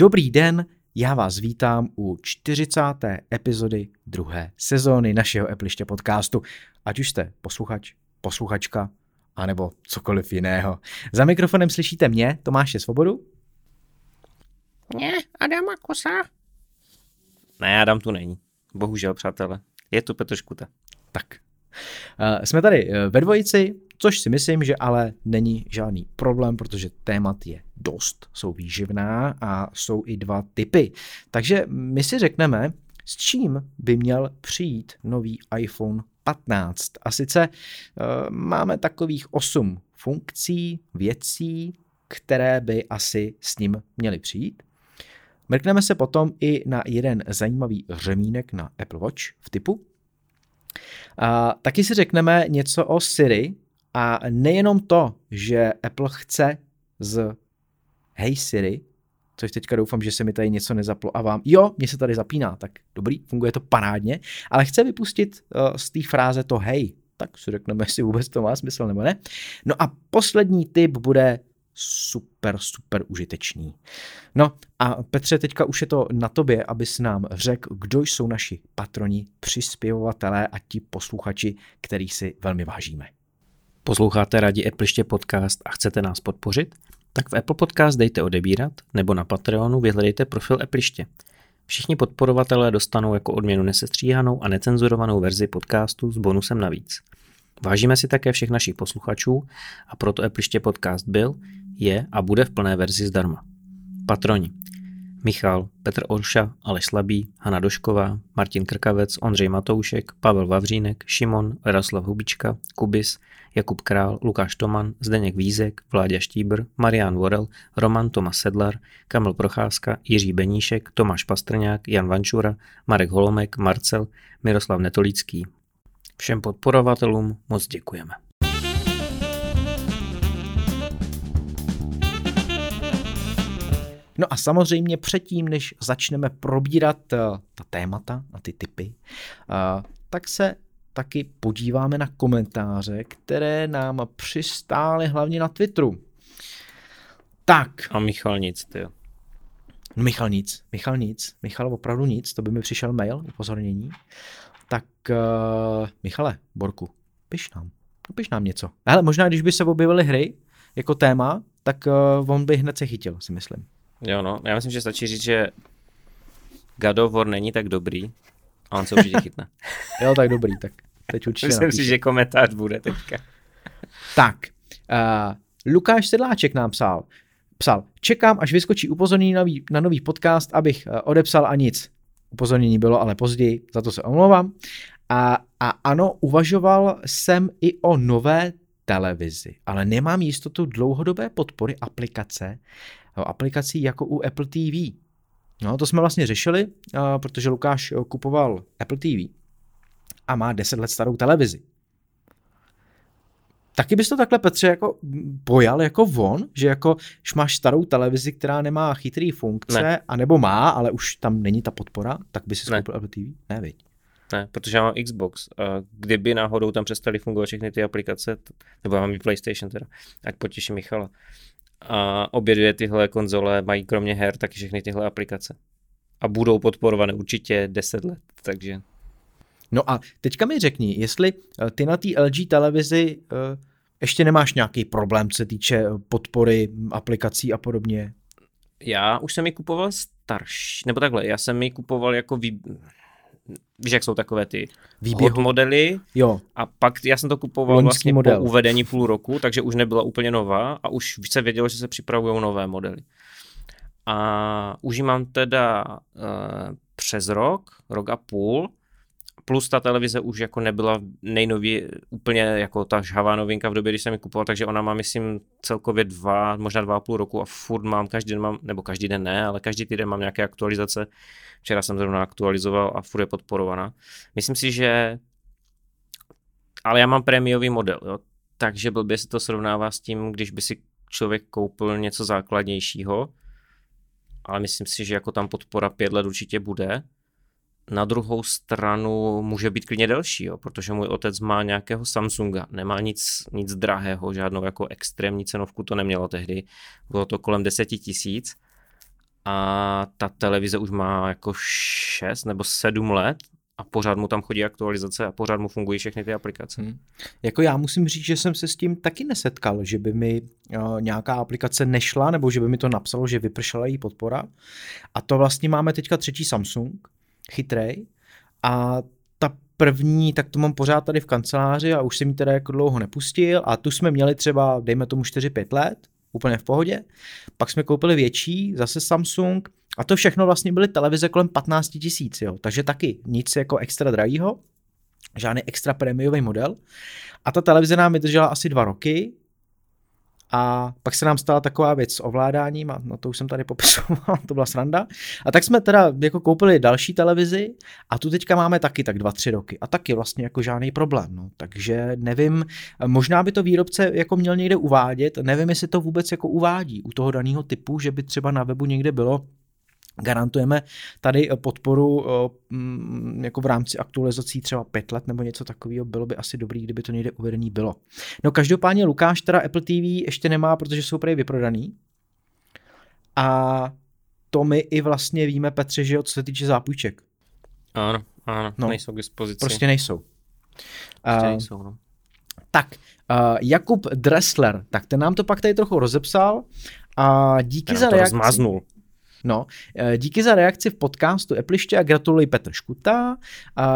Dobrý den, já vás vítám u 40. epizody druhé sezóny našeho Appliště podcastu. Ať už jste posluchač, posluchačka, anebo cokoliv jiného. Za mikrofonem slyšíte mě, Tomáše Svobodu. Ne, Adama Kosa. Ne, Adam tu není. Bohužel, přátelé. Je tu Petr Škuta. Tak. Uh, jsme tady eh, ve dvojici, což si myslím, že ale není žádný problém, protože témat je dost, jsou výživná a jsou i dva typy. Takže my si řekneme, s čím by měl přijít nový iPhone 15. A sice uh, máme takových 8 funkcí, věcí, které by asi s ním měly přijít. Mrkneme se potom i na jeden zajímavý řemínek na Apple Watch v typu. A taky si řekneme něco o Siri a nejenom to, že Apple chce z Hey Siri, což teďka doufám, že se mi tady něco nezaplo a vám, jo, mě se tady zapíná, tak dobrý, funguje to parádně, ale chce vypustit uh, z té fráze to hej, tak si řekneme, jestli vůbec to má smysl nebo ne. No a poslední tip bude super, super užitečný. No a Petře, teďka už je to na tobě, abys nám řekl, kdo jsou naši patroni, přispěvovatelé a ti posluchači, kterých si velmi vážíme. Posloucháte rádi Appliště podcast a chcete nás podpořit? Tak v Apple Podcast dejte odebírat nebo na Patreonu vyhledejte profil Appliště. Všichni podporovatelé dostanou jako odměnu nesestříhanou a necenzurovanou verzi podcastu s bonusem navíc. Vážíme si také všech našich posluchačů a proto Appliště podcast byl, je a bude v plné verzi zdarma. Patroni Michal, Petr Orša, Aleš Slabý, Hana Došková, Martin Krkavec, Ondřej Matoušek, Pavel Vavřínek, Šimon, Jaroslav Hubička, Kubis, Jakub Král, Lukáš Toman, Zdeněk Vízek, Vláďa Štíbr, Marian Vorel, Roman Tomas Sedlar, Kamil Procházka, Jiří Beníšek, Tomáš Pastrňák, Jan Vančura, Marek Holomek, Marcel, Miroslav Netolický. Všem podporovatelům moc děkujeme. No a samozřejmě předtím, než začneme probírat uh, ta témata a ty typy, uh, tak se taky podíváme na komentáře, které nám přistály hlavně na Twitteru. Tak. A Michal nic, ty. No Michal nic, Michal nic, Michal opravdu nic, to by mi přišel mail, upozornění. Tak uh, Michale, Borku, piš nám, piš nám něco. Ale možná, když by se objevily hry jako téma, tak uh, on by hned se chytil, si myslím. Jo, no, já myslím, že stačí říct, že God of War není tak dobrý a on se určitě chytne. jo, tak dobrý, tak teď určitě Myslím napíše. si, že komentář bude teďka. tak, uh, Lukáš Sedláček nám psal, psal, čekám, až vyskočí upozornění na nový, na nový podcast, abych uh, odepsal a nic. Upozornění bylo ale později, za to se omlouvám. A, a ano, uvažoval jsem i o nové televizi, ale nemám jistotu dlouhodobé podpory aplikace, aplikací jako u Apple TV. No, to jsme vlastně řešili, protože Lukáš kupoval Apple TV a má 10 let starou televizi. Taky bys to takhle, Petře, jako pojal jako von, že jako, když máš starou televizi, která nemá chytrý funkce, ne. anebo má, ale už tam není ta podpora, tak by si skoupil Apple TV? Ne, viď. Ne, protože já mám Xbox. A kdyby náhodou tam přestaly fungovat všechny ty aplikace, nebo já mám i PlayStation teda, ať potěším Michala, a obě dvě tyhle konzole mají kromě her taky všechny tyhle aplikace. A budou podporované určitě 10 let, takže... No a teďka mi řekni, jestli eh, ty na té LG televizi uh, ještě nemáš nějaký problém, co se týče eh, podpory aplikací a podobně? Já už jsem ji kupoval starší, nebo takhle, já jsem ji kupoval jako vý víš, jak jsou takové ty Výběhu. hot modely. Jo. A pak já jsem to kupoval Loňský vlastně model. po uvedení půl roku, takže už nebyla úplně nová a už se vědělo, že se připravují nové modely. A už ji mám teda uh, přes rok, rok a půl, plus ta televize už jako nebyla nejnově úplně jako ta žhavá novinka v době, když jsem ji kupoval, takže ona má, myslím, celkově dva, možná dva a půl roku a furt mám, každý den mám, nebo každý den ne, ale každý týden mám nějaké aktualizace. Včera jsem zrovna aktualizoval a furt je podporovaná. Myslím si, že ale já mám prémiový model, jo? takže blbě se to srovnává s tím, když by si člověk koupil něco základnějšího, ale myslím si, že jako tam podpora pět let určitě bude, na druhou stranu může být klidně delší, jo, protože můj otec má nějakého Samsunga, nemá nic, nic drahého, žádnou jako extrémní cenovku to nemělo tehdy, bylo to kolem 10 tisíc a ta televize už má jako 6 nebo 7 let a pořád mu tam chodí aktualizace a pořád mu fungují všechny ty aplikace. Hmm. Jako já musím říct, že jsem se s tím taky nesetkal, že by mi uh, nějaká aplikace nešla, nebo že by mi to napsalo, že vypršela její podpora. A to vlastně máme teďka třetí Samsung, chytrej, a ta první, tak to mám pořád tady v kanceláři a už jsem ji teda jako dlouho nepustil a tu jsme měli třeba, dejme tomu 4-5 let, úplně v pohodě. Pak jsme koupili větší, zase Samsung, a to všechno vlastně byly televize kolem 15 tisíc, jo. Takže taky nic jako extra drahýho, žádný extra prémiový model. A ta televize nám vydržela asi dva roky, a pak se nám stala taková věc s ovládáním a no to už jsem tady popisoval, to byla sranda. A tak jsme teda jako koupili další televizi a tu teďka máme taky tak dva, tři roky a taky vlastně jako žádný problém. No. Takže nevím, možná by to výrobce jako měl někde uvádět, nevím, jestli to vůbec jako uvádí u toho daného typu, že by třeba na webu někde bylo, Garantujeme tady podporu mm, jako v rámci aktualizací třeba pět let nebo něco takového, bylo by asi dobrý, kdyby to někde uvedený bylo. No každopádně Lukáš teda Apple TV ještě nemá, protože jsou prý vyprodaný. A to my i vlastně víme, Petře, že co se týče zápůjček. Ano, ano, no, nejsou k dispozici. Prostě nejsou. Prostě uh, nejsou, no. Tak, uh, Jakub Dressler, tak ten nám to pak tady trochu rozepsal a díky ten za reakci. Zmáznul. No, eh, díky za reakci v podcastu Epliště a gratuluji Petr Škuta.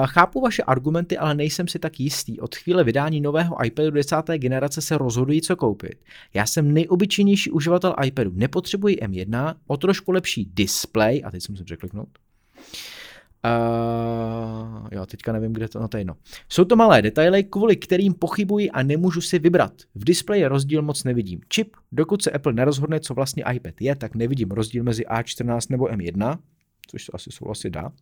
Chápu vaše argumenty, ale nejsem si tak jistý. Od chvíle vydání nového iPadu 10. generace se rozhodují, co koupit. Já jsem nejobyčejnější uživatel iPadu, nepotřebuji M1, o trošku lepší display, a teď jsem se překliknout, Uh, jo, teďka nevím, kde to, no to jedno. Jsou to malé detaily, kvůli kterým pochybuji a nemůžu si vybrat. V displeji rozdíl moc nevidím. Čip, dokud se Apple nerozhodne, co vlastně iPad je, tak nevidím rozdíl mezi A14 nebo M1, což se asi souhlasit dá.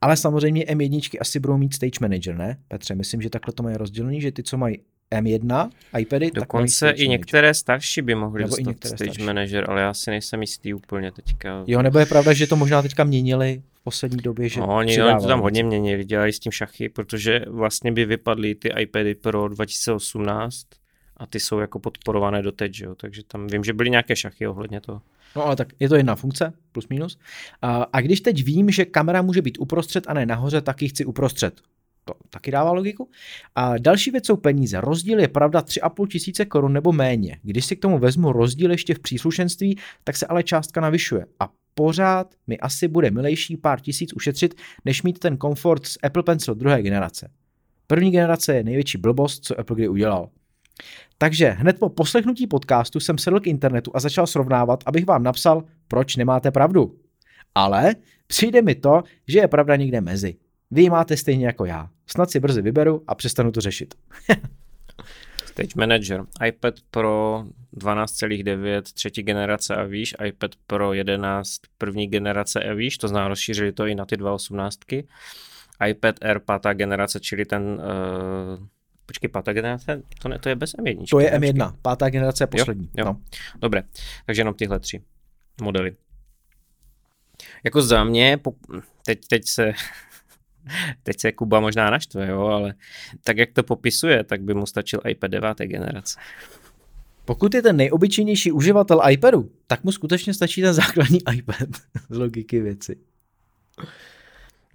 Ale samozřejmě M1 asi budou mít Stage Manager, ne? Petře, myslím, že takhle to mají rozdělený, že ty, co mají M1 iPady, Dokonce i některé starší by mohly nebo dostat Stage starší. Manager, ale já si nejsem jistý úplně teďka. Jo, nebo je pravda, že to možná teďka měnili v poslední době, že no, oni, oni to tam hodně měnili, dělají s tím šachy, protože vlastně by vypadly ty iPady Pro 2018 a ty jsou jako podporované doteď, jo? takže tam vím, že byly nějaké šachy ohledně toho. No ale tak je to jedna funkce, plus minus. A, a když teď vím, že kamera může být uprostřed a ne nahoře, tak ji chci uprostřed. To taky dává logiku. A další věc jsou peníze. Rozdíl je pravda 3,5 tisíce korun nebo méně. Když si k tomu vezmu rozdíl ještě v příslušenství, tak se ale částka navyšuje. A pořád mi asi bude milejší pár tisíc ušetřit, než mít ten komfort z Apple Pencil druhé generace. První generace je největší blbost, co Apple kdy udělal. Takže hned po poslechnutí podcastu jsem sedl k internetu a začal srovnávat, abych vám napsal, proč nemáte pravdu. Ale přijde mi to, že je pravda někde mezi. Vy máte stejně jako já. Snad si brzy vyberu a přestanu to řešit. Stage Manager, iPad Pro 12,9 třetí generace a výš, iPad Pro 11 první generace a výš, to znamená rozšířili to i na ty 2.18. iPad Air pátá generace, čili ten uh, Počkej, pátá generace, to, ne, to je bez M1. To je M1, počkej. pátá generace je poslední. Jo, jo. No. Dobré, takže jenom tyhle tři modely. Jako za mě, teď, teď se teď se Kuba možná naštve, jo, ale tak jak to popisuje, tak by mu stačil iPad 9. generace. Pokud je ten nejobyčejnější uživatel iPadu, tak mu skutečně stačí ten základní iPad z logiky věci.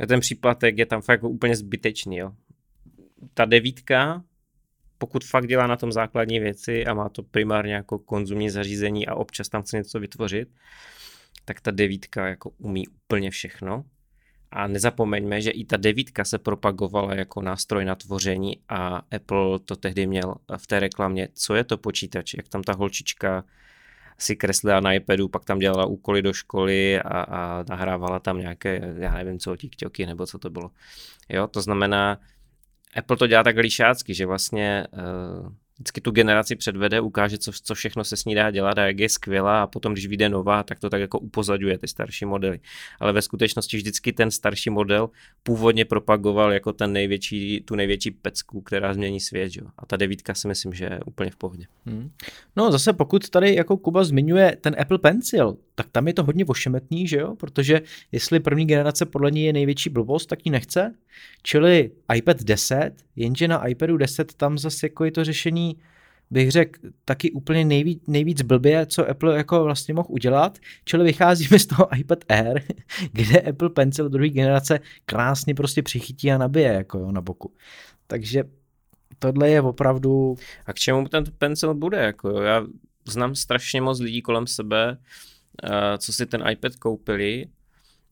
Ten příplatek je tam fakt úplně zbytečný. Jo. Ta devítka, pokud fakt dělá na tom základní věci a má to primárně jako konzumní zařízení a občas tam chce něco vytvořit, tak ta devítka jako umí úplně všechno a nezapomeňme, že i ta devítka se propagovala jako nástroj na tvoření a Apple to tehdy měl v té reklamě, co je to počítač, jak tam ta holčička si kreslila na iPadu, pak tam dělala úkoly do školy a, a nahrávala tam nějaké, já nevím co, tiktoky nebo co to bylo. Jo, to znamená, Apple to dělá tak lišácky, že vlastně uh, vždycky tu generaci předvede, ukáže, co, co všechno se s ní dá dělat a jak je skvělá a potom, když vyjde nová, tak to tak jako upozaduje ty starší modely. Ale ve skutečnosti vždycky ten starší model původně propagoval jako ten největší, tu největší pecku, která změní svět. Jo? A ta devítka si myslím, že je úplně v pohodě. Hmm. No zase pokud tady jako Kuba zmiňuje ten Apple Pencil, tak tam je to hodně ošemetný, že jo? Protože jestli první generace podle něj je největší blbost, tak ji nechce. Čili iPad 10, jenže na iPadu 10 tam zase jako je to řešení bych řekl, taky úplně nejvíc, nejvíc blbě, co Apple jako vlastně mohl udělat. Čili vycházíme z toho iPad Air, kde Apple Pencil druhé generace krásně prostě přichytí a nabije jako jo, na boku. Takže tohle je opravdu... A k čemu ten pencil bude? Jako jo? Já znám strašně moc lidí kolem sebe, eh, co si ten iPad koupili,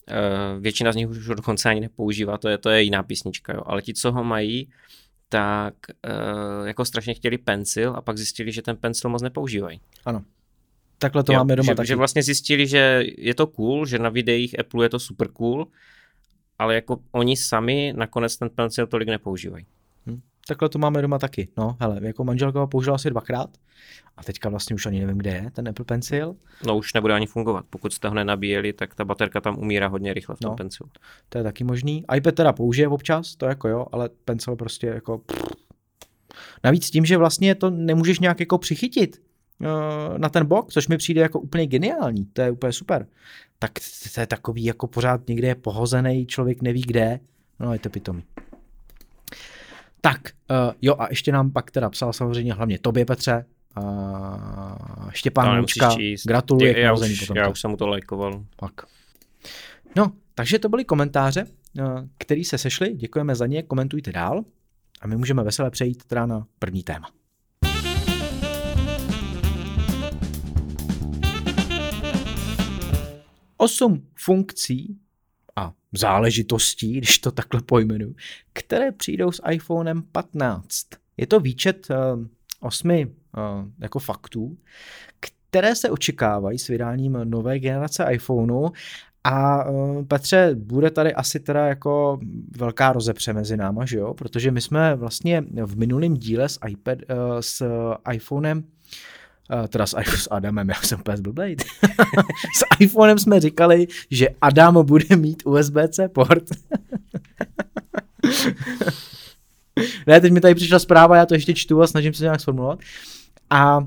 eh, většina z nich už dokonce ani nepoužívá, to je, to je jiná písnička, jo. ale ti, co ho mají, tak uh, jako strašně chtěli pencil a pak zjistili, že ten pencil moc nepoužívají. Ano. Takhle to jo, máme doma že, taky. Že vlastně zjistili, že je to cool, že na videích Apple je to super cool, ale jako oni sami nakonec ten pencil tolik nepoužívají. Takhle to máme doma taky. No, hele, jako manželka ho použila asi dvakrát a teďka vlastně už ani nevím, kde je ten Apple Pencil. No už nebude ani fungovat. Pokud jste ho nenabíjeli, tak ta baterka tam umírá hodně rychle v tom no, Pencilu. To je taky možný. iPad teda použije občas, to jako jo, ale Pencil prostě jako... Navíc tím, že vlastně to nemůžeš nějak jako přichytit eh, na ten bok, což mi přijde jako úplně geniální, to je úplně super. Tak to je takový jako pořád někde je pohozený, člověk neví kde, no je to pitomý. Tak, uh, jo a ještě nám pak teda psal samozřejmě hlavně tobě Petře, uh, Štěpán Moučka, gratuluji já, už, já už jsem mu to lajkoval. Tak. No, takže to byly komentáře, uh, které se sešly, děkujeme za ně, komentujte dál a my můžeme veselé přejít teda na první téma. Osm funkcí a záležitostí, když to takhle pojmenu, které přijdou s iPhonem 15. Je to výčet uh, osmi uh, jako faktů, které se očekávají s vydáním nové generace iPhoneu a uh, Petře, bude tady asi teda jako velká rozepře mezi náma, že jo? Protože my jsme vlastně v minulém díle s, iPad, uh, s iPhonem Uh, teda s, s Adamem, já jsem úplně zblblej. s iPhonem jsme říkali, že Adam bude mít USB-C port. ne, teď mi tady přišla zpráva, já to ještě čtu a snažím se nějak sformulovat. A uh,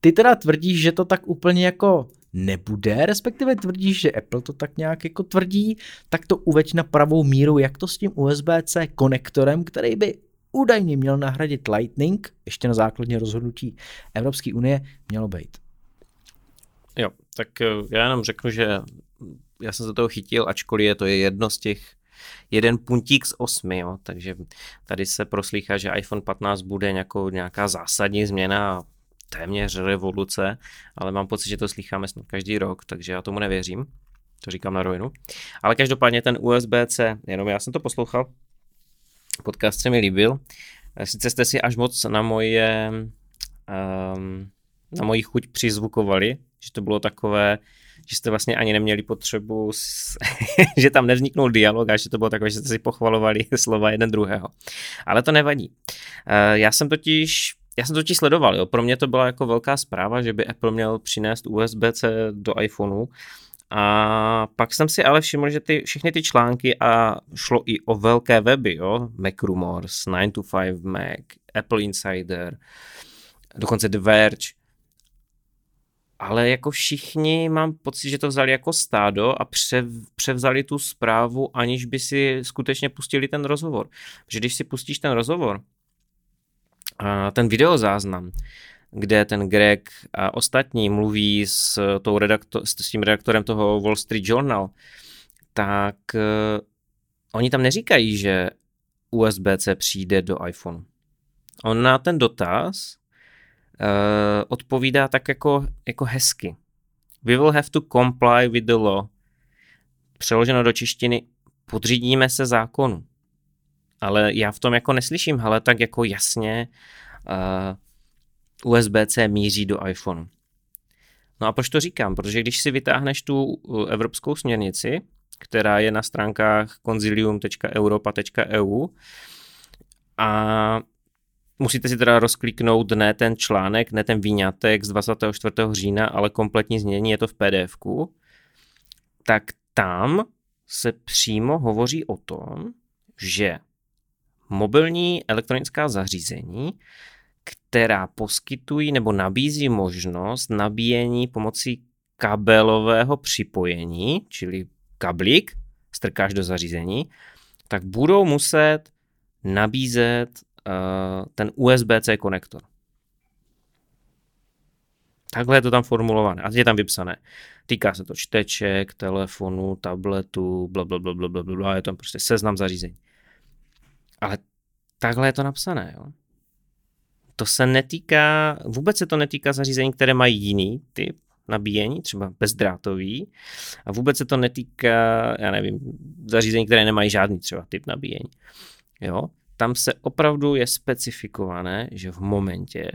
ty teda tvrdíš, že to tak úplně jako nebude, respektive tvrdíš, že Apple to tak nějak jako tvrdí, tak to uveď na pravou míru, jak to s tím USB-C konektorem, který by údajně měl nahradit Lightning, ještě na základně rozhodnutí Evropské unie, mělo být. Jo, tak eh, já jenom řeknu, že já jsem se toho chytil, ačkoliv je to je jedno z těch jeden puntík z osmi, jo, takže tady se proslýchá, že iPhone 15 bude nějakou, nějaká zásadní změna, téměř revoluce, ale mám pocit, že to slycháme snad každý rok, takže já tomu nevěřím, to říkám na rovinu. Ale každopádně ten USB-C, jenom já jsem to poslouchal, podcast se mi líbil. Sice jste si až moc na moje um, na moji chuť přizvukovali, že to bylo takové, že jste vlastně ani neměli potřebu, že tam nevzniknul dialog a že to bylo takové, že jste si pochvalovali slova jeden druhého. Ale to nevadí. Uh, já jsem totiž já jsem totiž sledoval, jo. pro mě to byla jako velká zpráva, že by Apple měl přinést USB-C do iPhoneu a pak jsem si ale všiml, že ty, všechny ty články a šlo i o velké weby, jo, Mac Rumors, 9 to 5 Mac, Apple Insider, dokonce The Verge, ale jako všichni mám pocit, že to vzali jako stádo a přev, převzali tu zprávu, aniž by si skutečně pustili ten rozhovor. Protože když si pustíš ten rozhovor, ten videozáznam, kde ten Greg a ostatní mluví s, tou redaktor, s tím redaktorem toho Wall Street Journal, tak uh, oni tam neříkají, že USB-C přijde do iPhone. On na ten dotaz uh, odpovídá tak jako, jako hezky. We will have to comply with the law. Přeloženo do češtiny, podřídíme se zákonu. Ale já v tom jako neslyším, ale tak jako jasně uh, USB-C míří do iPhone. No a proč to říkám? Protože když si vytáhneš tu uh, evropskou směrnici, která je na stránkách consilium.europa.eu a musíte si teda rozkliknout ne ten článek, ne ten výňatek z 24. října, ale kompletní znění, je to v pdf tak tam se přímo hovoří o tom, že mobilní elektronická zařízení která poskytují nebo nabízí možnost nabíjení pomocí kabelového připojení, čili kablík, strkáš do zařízení, tak budou muset nabízet ten USB-C konektor. Takhle je to tam formulované a je tam vypsané. Týká se to čteček, telefonu, tabletu, bla, bla, bla, bla, bla, bla, je tam prostě seznam zařízení. Ale takhle je to napsané. Jo? To se netýká, vůbec se to netýká zařízení, které mají jiný typ nabíjení, třeba bezdrátový. A vůbec se to netýká, já nevím, zařízení, které nemají žádný třeba typ nabíjení. Jo? Tam se opravdu je specifikované, že v momentě,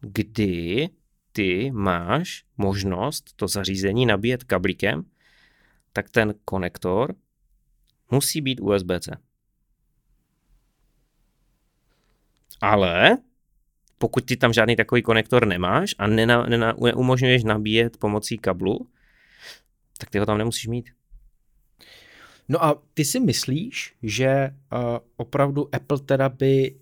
kdy ty máš možnost to zařízení nabíjet kablíkem, tak ten konektor musí být USB-C. Ale pokud ty tam žádný takový konektor nemáš a nena, nena, neumožňuješ nabíjet pomocí kablu, tak ty ho tam nemusíš mít. No a ty si myslíš, že uh, opravdu Apple teda by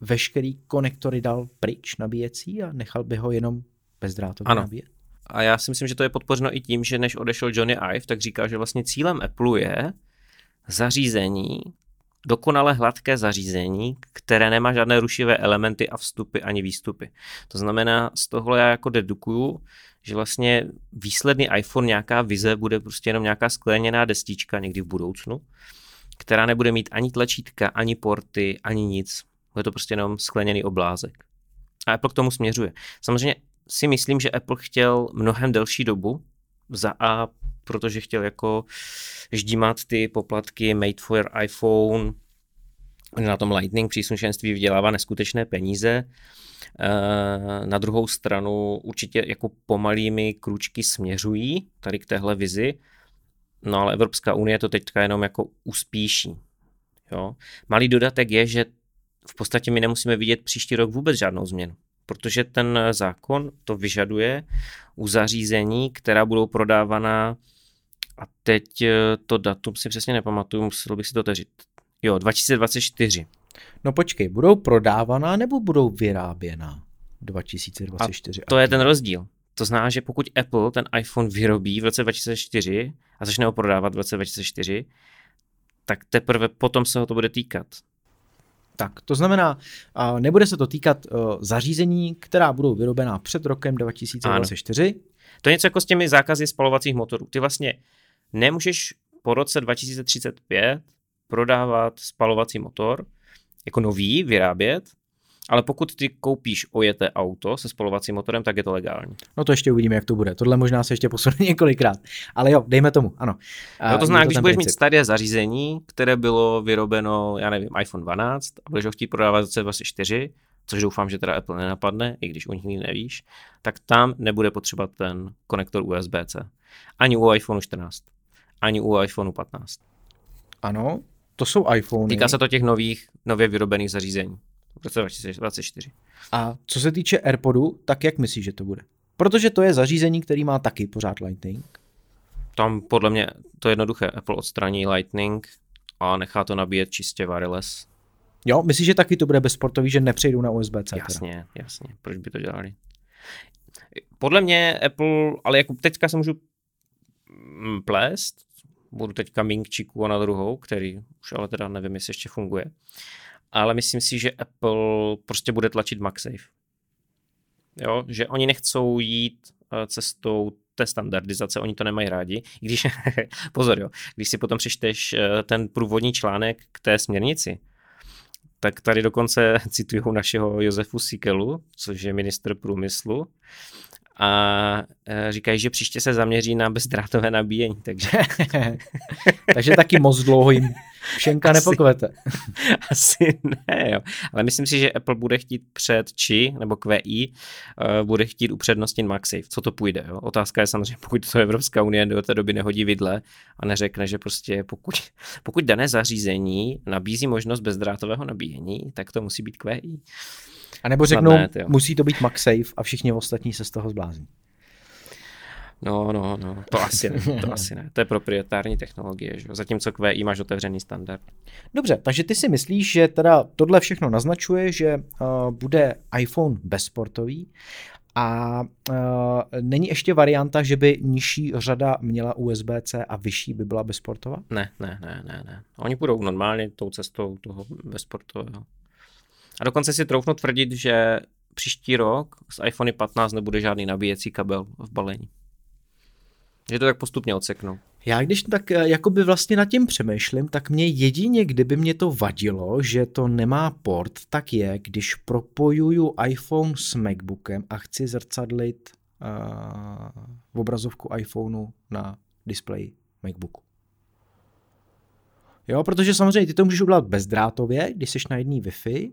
veškerý konektory dal pryč nabíjecí a nechal by ho jenom bezdrátově ano. nabíjet? A já si myslím, že to je podpořeno i tím, že než odešel Johnny Ive, tak říká, že vlastně cílem Apple je zařízení, dokonale hladké zařízení, které nemá žádné rušivé elementy a vstupy ani výstupy. To znamená, z tohle já jako dedukuju, že vlastně výsledný iPhone, nějaká vize, bude prostě jenom nějaká skleněná destička někdy v budoucnu, která nebude mít ani tlačítka, ani porty, ani nic. Bude to prostě jenom skleněný oblázek. A Apple k tomu směřuje. Samozřejmě si myslím, že Apple chtěl mnohem delší dobu, za A, protože chtěl jako ždímat ty poplatky made for iPhone, na tom Lightning příslušenství vydělává neskutečné peníze. Eh, na druhou stranu určitě jako pomalými kručky směřují tady k téhle vizi, no ale Evropská unie to teďka jenom jako uspíší. Jo. Malý dodatek je, že v podstatě my nemusíme vidět příští rok vůbec žádnou změnu protože ten zákon to vyžaduje u zařízení, která budou prodávaná a teď eh, to datum si přesně nepamatuju, musel bych si to teřit. Jo, 2024. No počkej, budou prodávaná nebo budou vyráběná 2024? A to je ten rozdíl. To znamená, že pokud Apple ten iPhone vyrobí v roce 2004 a začne ho prodávat v roce 2004, tak teprve potom se ho to bude týkat. Tak, to znamená, nebude se to týkat zařízení, která budou vyrobená před rokem 2024. Ano. To je něco jako s těmi zákazy spalovacích motorů. Ty vlastně nemůžeš po roce 2035 prodávat spalovací motor jako nový, vyrábět, ale pokud ty koupíš ojeté auto se spalovacím motorem, tak je to legální. No to ještě uvidíme, jak to bude. Tohle možná se ještě posune několikrát. Ale jo, dejme tomu, ano. No to znamená, když budeš princip. mít staré zařízení, které bylo vyrobeno, já nevím, iPhone 12 a budeš ho chtít prodávat za 24, což doufám, že teda Apple nenapadne, i když u nich nevíš, tak tam nebude potřeba ten konektor USB-C. Ani u iPhone 14, ani u iPhone 15. Ano, to jsou iPhony. Týká se to těch nových, nově vyrobených zařízení v roce 2024. A co se týče AirPodu, tak jak myslíš, že to bude? Protože to je zařízení, který má taky pořád Lightning. Tam podle mě to je jednoduché. Apple odstraní Lightning a nechá to nabíjet čistě wireless. Jo, myslíš, že taky to bude bezportový, že nepřejdou na USB-C? Jasně, teda? jasně. Proč by to dělali? Podle mě Apple, ale jako teďka se můžu plést, budu teďka minkčiku na druhou, který už ale teda nevím, jestli ještě funguje ale myslím si, že Apple prostě bude tlačit MagSafe. Jo, že oni nechcou jít eh, cestou té standardizace, oni to nemají rádi. Když, pozor jo, když si potom přečteš eh, ten průvodní článek k té směrnici, tak tady dokonce citují našeho Josefu Sikelu, což je minister průmyslu, a eh, říkají, že příště se zaměří na bezdrátové nabíjení. Takže, takže taky moc dlouho jim Všenka asi, nepokvete. Asi ne, jo. Ale myslím si, že Apple bude chtít před či, nebo QI, uh, bude chtít upřednostnit MagSafe. Co to půjde, jo? Otázka je samozřejmě, pokud to Evropská unie do té doby nehodí vidle a neřekne, že prostě pokud, pokud dané zařízení nabízí možnost bezdrátového nabíjení, tak to musí být QI. A nebo řeknou, ne, musí to být MagSafe a všichni ostatní se z toho zblázní. No, no, no, to asi ne, to asi ne. To je proprietární technologie, že? zatímco QI máš otevřený standard. Dobře, takže ty si myslíš, že teda tohle všechno naznačuje, že uh, bude iPhone bezportový a uh, není ještě varianta, že by nižší řada měla USB-C a vyšší by byla bezportová? Ne, ne, ne, ne, ne. Oni půjdou normálně tou cestou toho bezportového. A dokonce si troufnu tvrdit, že příští rok z iPhone 15 nebude žádný nabíjecí kabel v balení. Že to tak postupně odseknou. Já když tak eh, jakoby vlastně nad tím přemýšlím, tak mě jedině, kdyby mě to vadilo, že to nemá port, tak je, když propojuju iPhone s MacBookem a chci zrcadlit uh, v obrazovku iPhoneu na displeji MacBooku. Jo, protože samozřejmě ty to můžeš udělat bezdrátově, když jsi na jedný Wi-Fi,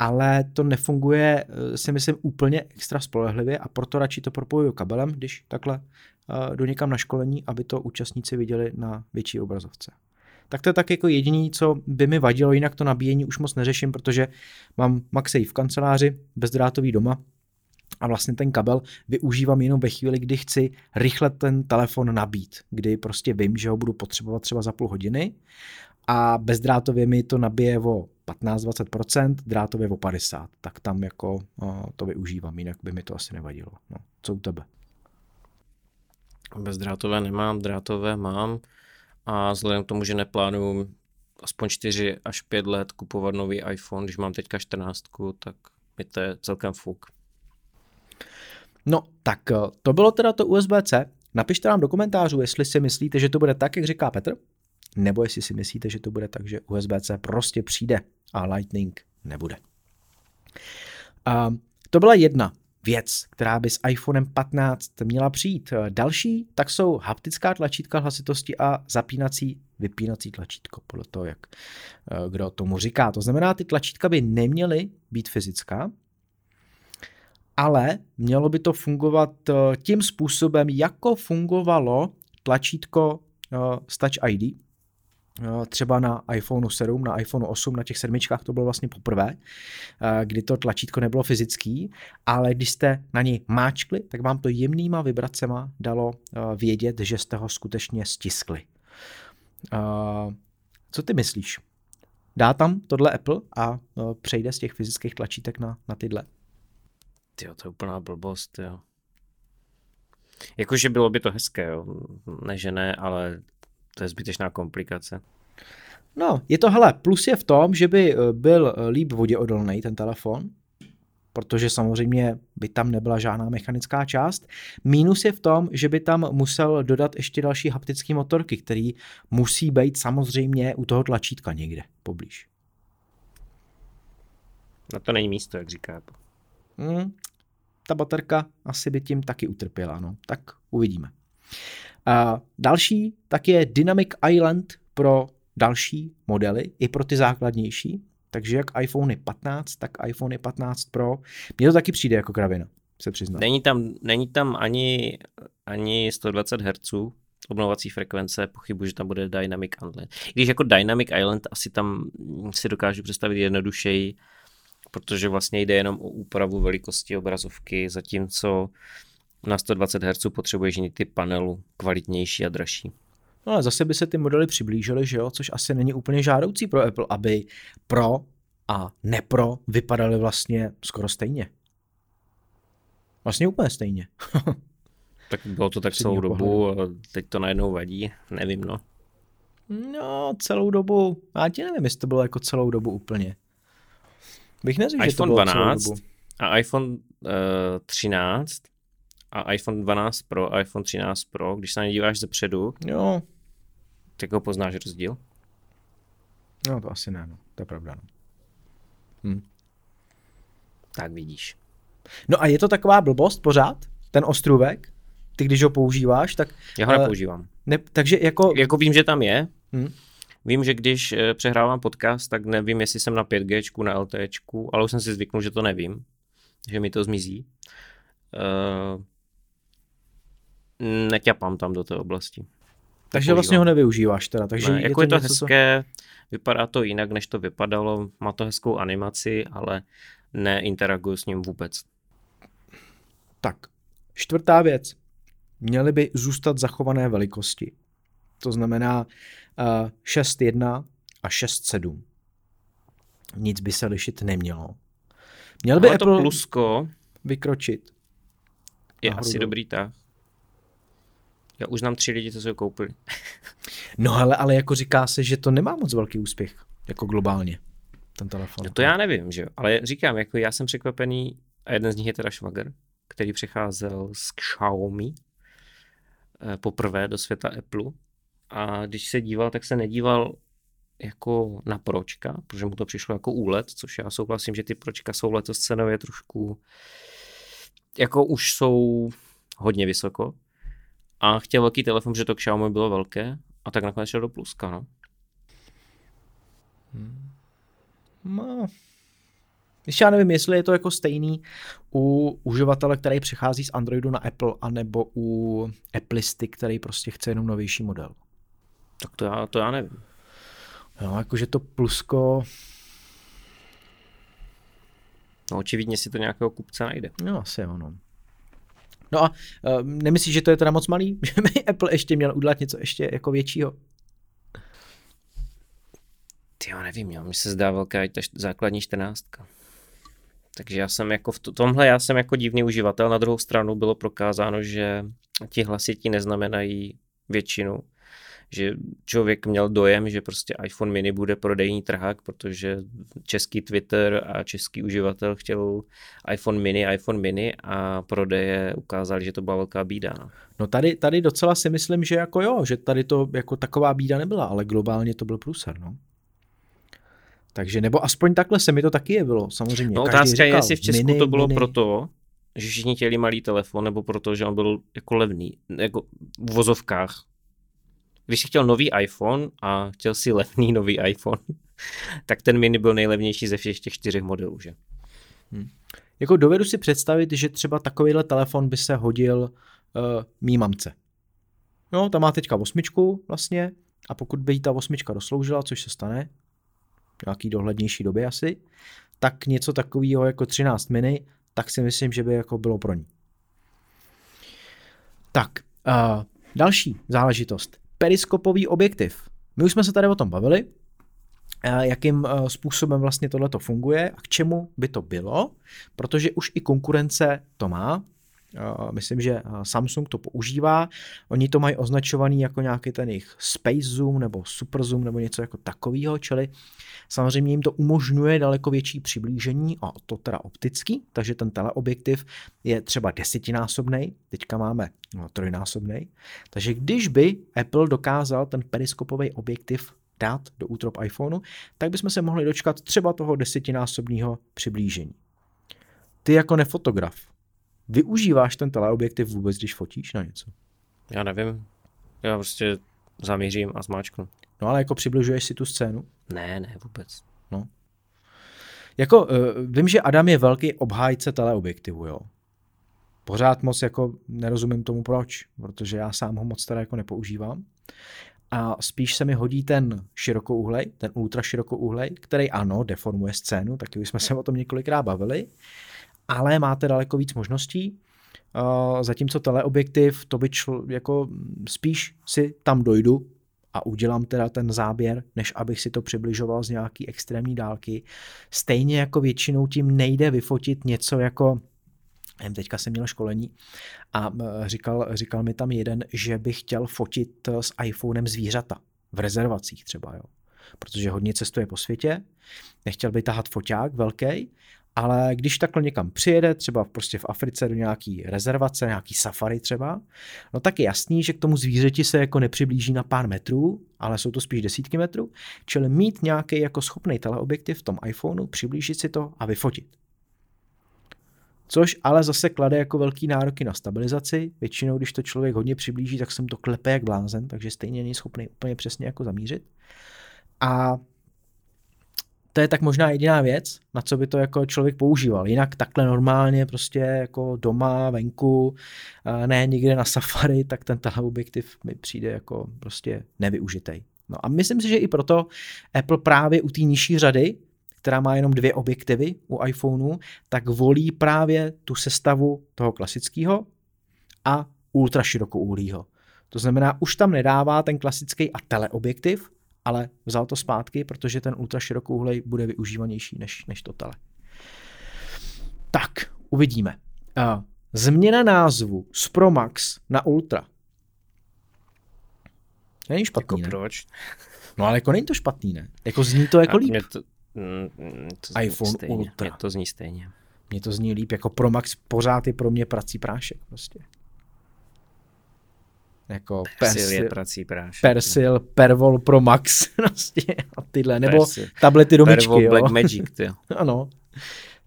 ale to nefunguje, eh, si myslím, úplně extra spolehlivě a proto radši to propojuju kabelem, když takhle uh, jdu někam na školení, aby to účastníci viděli na větší obrazovce. Tak to je tak jako jediný, co by mi vadilo, jinak to nabíjení už moc neřeším, protože mám MagSafe v kanceláři, bezdrátový doma, a vlastně ten kabel využívám jenom ve chvíli, kdy chci rychle ten telefon nabít, kdy prostě vím, že ho budu potřebovat třeba za půl hodiny a bezdrátově mi to nabije o 15-20%, drátově o 50%, tak tam jako o, to využívám, jinak by mi to asi nevadilo. No, co u tebe? Bezdrátové nemám, drátové mám a vzhledem k tomu, že neplánuju aspoň 4 až 5 let kupovat nový iPhone, když mám teďka 14, tak mi to je celkem fuk. No, tak to bylo teda to USB-C. Napište nám do komentářů, jestli si myslíte, že to bude tak, jak říká Petr, nebo jestli si myslíte, že to bude tak, že USB-C prostě přijde a Lightning nebude. A to byla jedna věc, která by s iPhonem 15 měla přijít. Další, tak jsou haptická tlačítka hlasitosti a zapínací, vypínací tlačítko, podle toho, jak eh, kdo tomu říká. To znamená, ty tlačítka by neměly být fyzická, ale mělo by to fungovat eh, tím způsobem, jako fungovalo tlačítko eh, Touch ID, třeba na iPhone 7, na iPhone 8, na těch sedmičkách to bylo vlastně poprvé, kdy to tlačítko nebylo fyzický, ale když jste na něj máčkli, tak vám to jemnýma vibracema dalo vědět, že jste ho skutečně stiskli. Co ty myslíš? Dá tam tohle Apple a přejde z těch fyzických tlačítek na, na tyhle? Jo, to je úplná blbost, jo. Jakože bylo by to hezké, jo. Ne, že ne, ale to je zbytečná komplikace. No, je to, hele, plus je v tom, že by eh, byl eh, líp vodě odolný ten telefon, protože samozřejmě by tam nebyla žádná mechanická část. Mínus je v tom, že by tam musel dodat ještě další haptické motorky, který musí být samozřejmě u toho tlačítka někde poblíž. Na to není místo, jak říká Hmm, ta baterka asi by tím taky utrpěla, no. Tak uvidíme. A další tak je Dynamic Island pro další modely, i pro ty základnější. Takže jak iPhone 15, tak iPhone 15 Pro. Mně to taky přijde jako kravina, se přiznám. Není tam, není tam ani, ani 120 Hz obnovací frekvence, pochybuji, že tam bude Dynamic Island. Když jako Dynamic Island asi tam si dokážu představit jednodušeji, protože vlastně jde jenom o úpravu velikosti obrazovky, zatímco na 120 Hz potřebuješ jiný typ panelu, kvalitnější a dražší. No ale zase by se ty modely přiblížily, že jo, což asi není úplně žádoucí pro Apple, aby Pro a nepro vypadaly vlastně skoro stejně. Vlastně úplně stejně. tak bylo to tak celou dobu a teď to najednou vadí, nevím no. No, celou dobu, já ti nevím, jestli to bylo jako celou dobu úplně. Bych neřekl, že to bylo 12 celou dobu. a iPhone uh, eh, 13 a iPhone 12 Pro a iPhone 13 Pro, když se na ně díváš zepředu, jo. tak ho poznáš rozdíl? No to asi ne, no. to je pravda. No. Hm. Tak vidíš. No a je to taková blbost pořád, ten ostrůvek? Ty když ho používáš, tak... Já ho nepoužívám. Ne, takže jako... Jako vím, že tam je. Hm. Vím, že když eh, přehrávám podcast, tak nevím, jestli jsem na 5G, na LTE, ale už jsem si zvyknul, že to nevím, že mi to zmizí. Uh, neťapám tam do té oblasti. Takže vlastně ho nevyužíváš teda. Takže ne, jako je to, je to hezké, co... vypadá to jinak, než to vypadalo, má to hezkou animaci, ale neinteraguju s ním vůbec. Tak, čtvrtá věc. Měly by zůstat zachované velikosti. To znamená uh, 6.1 a 6.7. Nic by se lišit nemělo. Měl by Ale Apple to plusko vykročit. Je asi dobrý tak. Já už znám tři lidi, co si ho koupili. no ale, ale jako říká se, že to nemá moc velký úspěch, jako globálně. ten telefon. No to já nevím, že jo. Ale říkám, jako já jsem překvapený, a jeden z nich je teda Schwager, který přicházel z Xiaomi eh, poprvé do světa Apple. A když se díval, tak se nedíval jako na pročka, protože mu to přišlo jako úlet, což já souhlasím, že ty pročka jsou letos cenově trošku jako už jsou hodně vysoko. A chtěl velký telefon, že to Xiaomi bylo velké a tak nakonec šel do pluska, no. Hmm. No, ještě já nevím, jestli je to jako stejný u uživatele, který přichází z Androidu na Apple, anebo u Appleisty, který prostě chce jenom novější model. Tak to já, to já nevím. No, jakože to plusko... No, očividně si to nějakého kupce najde. No, asi jo, no. A uh, nemyslíš, že to je teda moc malý? Že by Apple ještě měl udělat něco ještě jako většího? Ty jo, nevím, jo. mi se zdá velká i ta základní čtrnáctka. Takže já jsem jako v tomhle já jsem jako divný uživatel. Na druhou stranu bylo prokázáno, že ti hlasití neznamenají většinu. Že člověk měl dojem, že prostě iPhone mini bude prodejní trhák, protože český Twitter a český uživatel chtěl iPhone mini, iPhone mini a prodeje ukázali, že to byla velká bída. No. no tady, tady docela si myslím, že jako jo, že tady to jako taková bída nebyla, ale globálně to byl průser. No. Takže, nebo aspoň takhle se mi to taky jevilo, samozřejmě. No otázka je, jestli v Česku mini, to bylo mini. proto, že všichni chtěli malý telefon, nebo proto, že on byl jako levný, jako v vozovkách. Když jsi chtěl nový iPhone a chtěl si levný nový iPhone, tak ten mini byl nejlevnější ze všech těch čtyřech modelů, že? Hmm. Jako dovedu si představit, že třeba takovýhle telefon by se hodil uh, mý mamce. No, ta má teďka osmičku vlastně a pokud by jí ta osmička dosloužila, což se stane, nějaký dohlednější době asi, tak něco takového jako 13 mini, tak si myslím, že by jako bylo pro ní. Tak, uh, další záležitost. Periskopový objektiv. My už jsme se tady o tom bavili, uh, jakým uh, způsobem vlastně tohle funguje a k čemu by to bylo, protože už i konkurence to má. Myslím, že Samsung to používá. Oni to mají označovaný jako nějaký ten jejich Space Zoom nebo Super Zoom nebo něco jako takového, čili samozřejmě jim to umožňuje daleko větší přiblížení, a to teda optický, takže ten teleobjektiv je třeba desetinásobný, teďka máme no, trojnásobný. Takže když by Apple dokázal ten periskopový objektiv dát do útrop iPhoneu, tak bychom se mohli dočkat třeba toho desetinásobného přiblížení. Ty jako nefotograf, Využíváš ten teleobjektiv vůbec, když fotíš na něco? Já nevím. Já prostě zamířím a zmáčknu. No ale jako přibližuješ si tu scénu? Ne, ne, vůbec. No. Jako, uh, vím, že Adam je velký obhájce teleobjektivu, jo. Pořád moc jako nerozumím tomu proč, protože já sám ho moc teda jako nepoužívám. A spíš se mi hodí ten širokouhlej, ten ultra širokouhlej, který ano, deformuje scénu, taky už jsme se o tom několikrát bavili, ale máte daleko víc možností. Uh, zatímco teleobjektiv, to by čl, jako spíš si tam dojdu a udělám teda ten záběr, než abych si to přibližoval z nějaký extrémní dálky. Stejně jako většinou tím nejde vyfotit něco jako Teďka jsem měl školení a říkal, říkal mi tam jeden, že by chtěl fotit s iPhonem zvířata v rezervacích třeba, jo. Protože hodně cestuje po světě, nechtěl by tahat foťák velký ale když takhle někam přijede, třeba prostě v Africe do nějaký rezervace, nějaký safari třeba, no tak je jasný, že k tomu zvířeti se jako nepřiblíží na pár metrů, ale jsou to spíš desítky metrů, čili mít nějaký jako schopný teleobjektiv v tom iPhoneu, přiblížit si to a vyfotit. Což ale zase klade jako velký nároky na stabilizaci. Většinou, když to člověk hodně přiblíží, tak jsem to klepe jak blázen, takže stejně není schopný úplně přesně jako zamířit. A to je tak možná jediná věc, na co by to jako člověk používal. Jinak takhle normálně prostě jako doma, venku, ne někde na safari, tak ten teleobjektiv mi přijde jako prostě nevyužitej. No a myslím si, že i proto Apple právě u té nižší řady, která má jenom dvě objektivy u iPhoneu, tak volí právě tu sestavu toho klasického a ultra širokouhlýho. To znamená, už tam nedává ten klasický a teleobjektiv, ale vzal to zpátky, protože ten ultra širokouhlej bude využívanější než, než to tele. Tak, uvidíme. Změna názvu z Pro Max na Ultra. Není špatný, jako ne? proč? No ale jako není to špatný, ne? Jako zní to jako líp. To, Mm, to iPhone stejně. Ultra. Mě to zní stejně. Mně to zní líp, jako Pro Max pořád je pro mě prací prášek prostě. Jako Persil je Persil, prací prášek. Persil Pervol Pro Max prostě a tyhle, nebo Persil. tablety do myčky, Pervol jo. Black Magic, ty. Ano.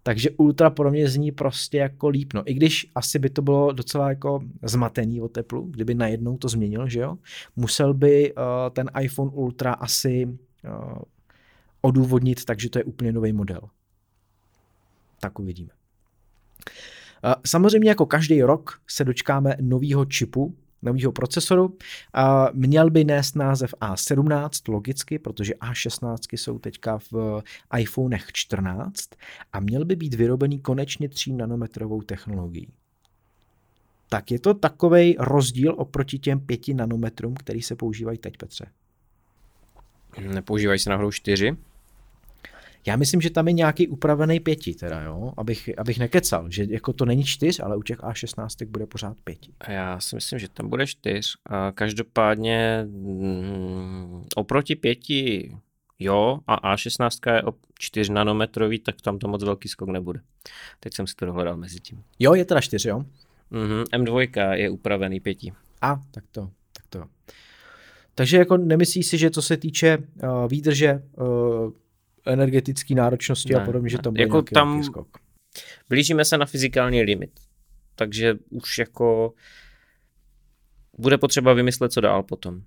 Takže Ultra pro mě zní prostě jako líp. No, i když asi by to bylo docela jako zmatený o teplu, kdyby najednou to změnil, že jo. Musel by uh, ten iPhone Ultra asi uh, odůvodnit, takže to je úplně nový model. Tak uvidíme. Uh, samozřejmě jako každý rok se dočkáme nového čipu, nového procesoru. A měl by nést název A17, logicky, protože A16 jsou teďka v iPhonech 14 a měl by být vyrobený konečně 3 nanometrovou technologií. Tak je to takový rozdíl oproti těm 5 nanometrům, který se používají teď, Petře. Nepoužívají se náhodou 4? Já myslím, že tam je nějaký upravený pěti, teda jo, abych, abych nekecal, že jako to není čtyř, ale u těch A16 bude pořád pěti. Já si myslím, že tam bude 4. A každopádně mm, oproti 5 jo, a A16 je o 4 nanometrový, tak tam to moc velký skok nebude. Teď jsem si to dohledal mezi tím. Jo, je teda čtyři, jo? Mhm, M2 je upravený 5. A, tak to, tak to. Takže jako nemyslíš si, že co se týče uh, výdrže, uh, energetické náročnosti Ne, a podobně, že ne. tam bude Jako nějaký tam- skok. Blížíme se na fyzikální limit. Takže už jako bude potřeba vymyslet, co dál potom.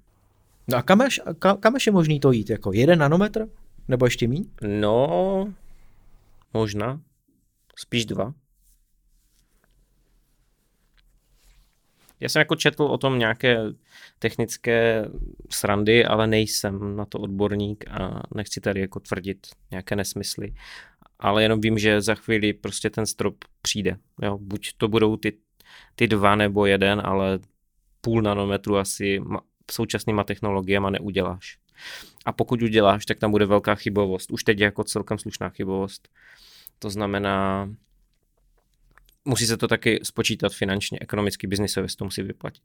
No a kam až, kam, kam až je možný to jít? Jako jeden nanometr? Nebo ještě míň? No, možná. Spíš dva. Já jsem jako četl o tom nějaké technické srandy, ale nejsem na to odborník a nechci tady jako tvrdit nějaké nesmysly. Ale jenom vím, že za chvíli prostě ten strop přijde. Jo, buď to budou ty, ty dva nebo jeden, ale půl nanometru asi ma- současnýma technologiemi neuděláš. A pokud uděláš, tak tam bude velká chybovost. Už teď je jako celkem slušná chybovost. To znamená, musí se to taky spočítat finančně, ekonomicky, biznisově se to musí vyplatit.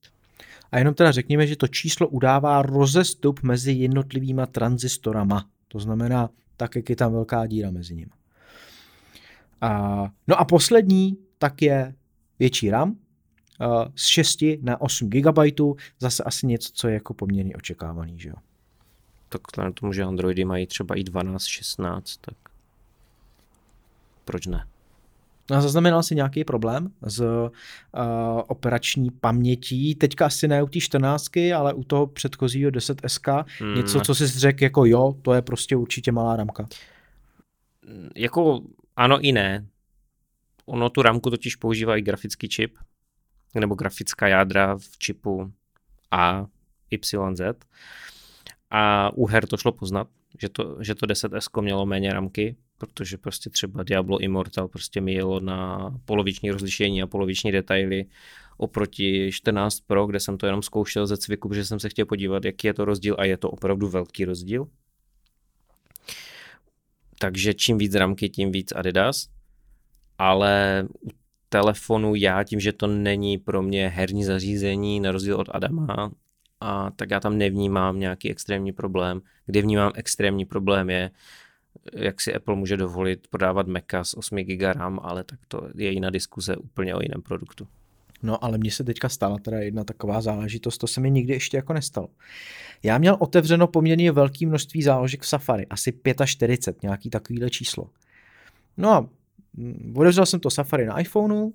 A jenom teda řekněme, že to číslo udává rozestup mezi jednotlivýma tranzistorama. To znamená, tak, jak je tam velká díra mezi nimi. A, no a poslední, tak je větší RAM, z 6 na 8 GB, zase asi něco, co je jako poměrně očekávaný, že jo. Tak vzhledem tomu, že Androidy mají třeba i 12, 16, tak proč ne? A zaznamenal si nějaký problém s uh, operační pamětí, teďka asi ne u té 14, ale u toho předchozího 10SK, Hmm, něco, co jsi řekl jako jo, to je prostě určitě malá ramka. Jako ano i ne. Ono tu ramku totiž používá i grafický čip, nebo grafická jádra v čipu A, Y, Z. A u her to šlo poznat, že to, že to 10S mělo méně ramky, protože prostě třeba Diablo Immortal prostě mi jelo na poloviční rozlišení a poloviční detaily oproti 14 Pro, kde jsem to jenom zkoušel ze cviku, protože jsem se chtěl podívat, jaký je to rozdíl a je to opravdu velký rozdíl. Takže čím víc ramky, tím víc Adidas. Ale u telefonu já tím, že to není pro mě herní zařízení, na rozdíl od Adama, a tak já tam nevnímám nějaký extrémní problém. Kde vnímám extrémní problém je, jak si Apple může dovolit prodávat Maca s 8 GB RAM, ale tak to je jiná diskuze úplně o jiném produktu. No ale mně se teďka stala teda jedna taková záležitost, to se mi nikdy ještě jako nestalo. Já měl otevřeno poměrně velké množství záložek v Safari, asi 45, nějaký takovýhle číslo. No a mm, otevřel jsem to Safari na iPhoneu,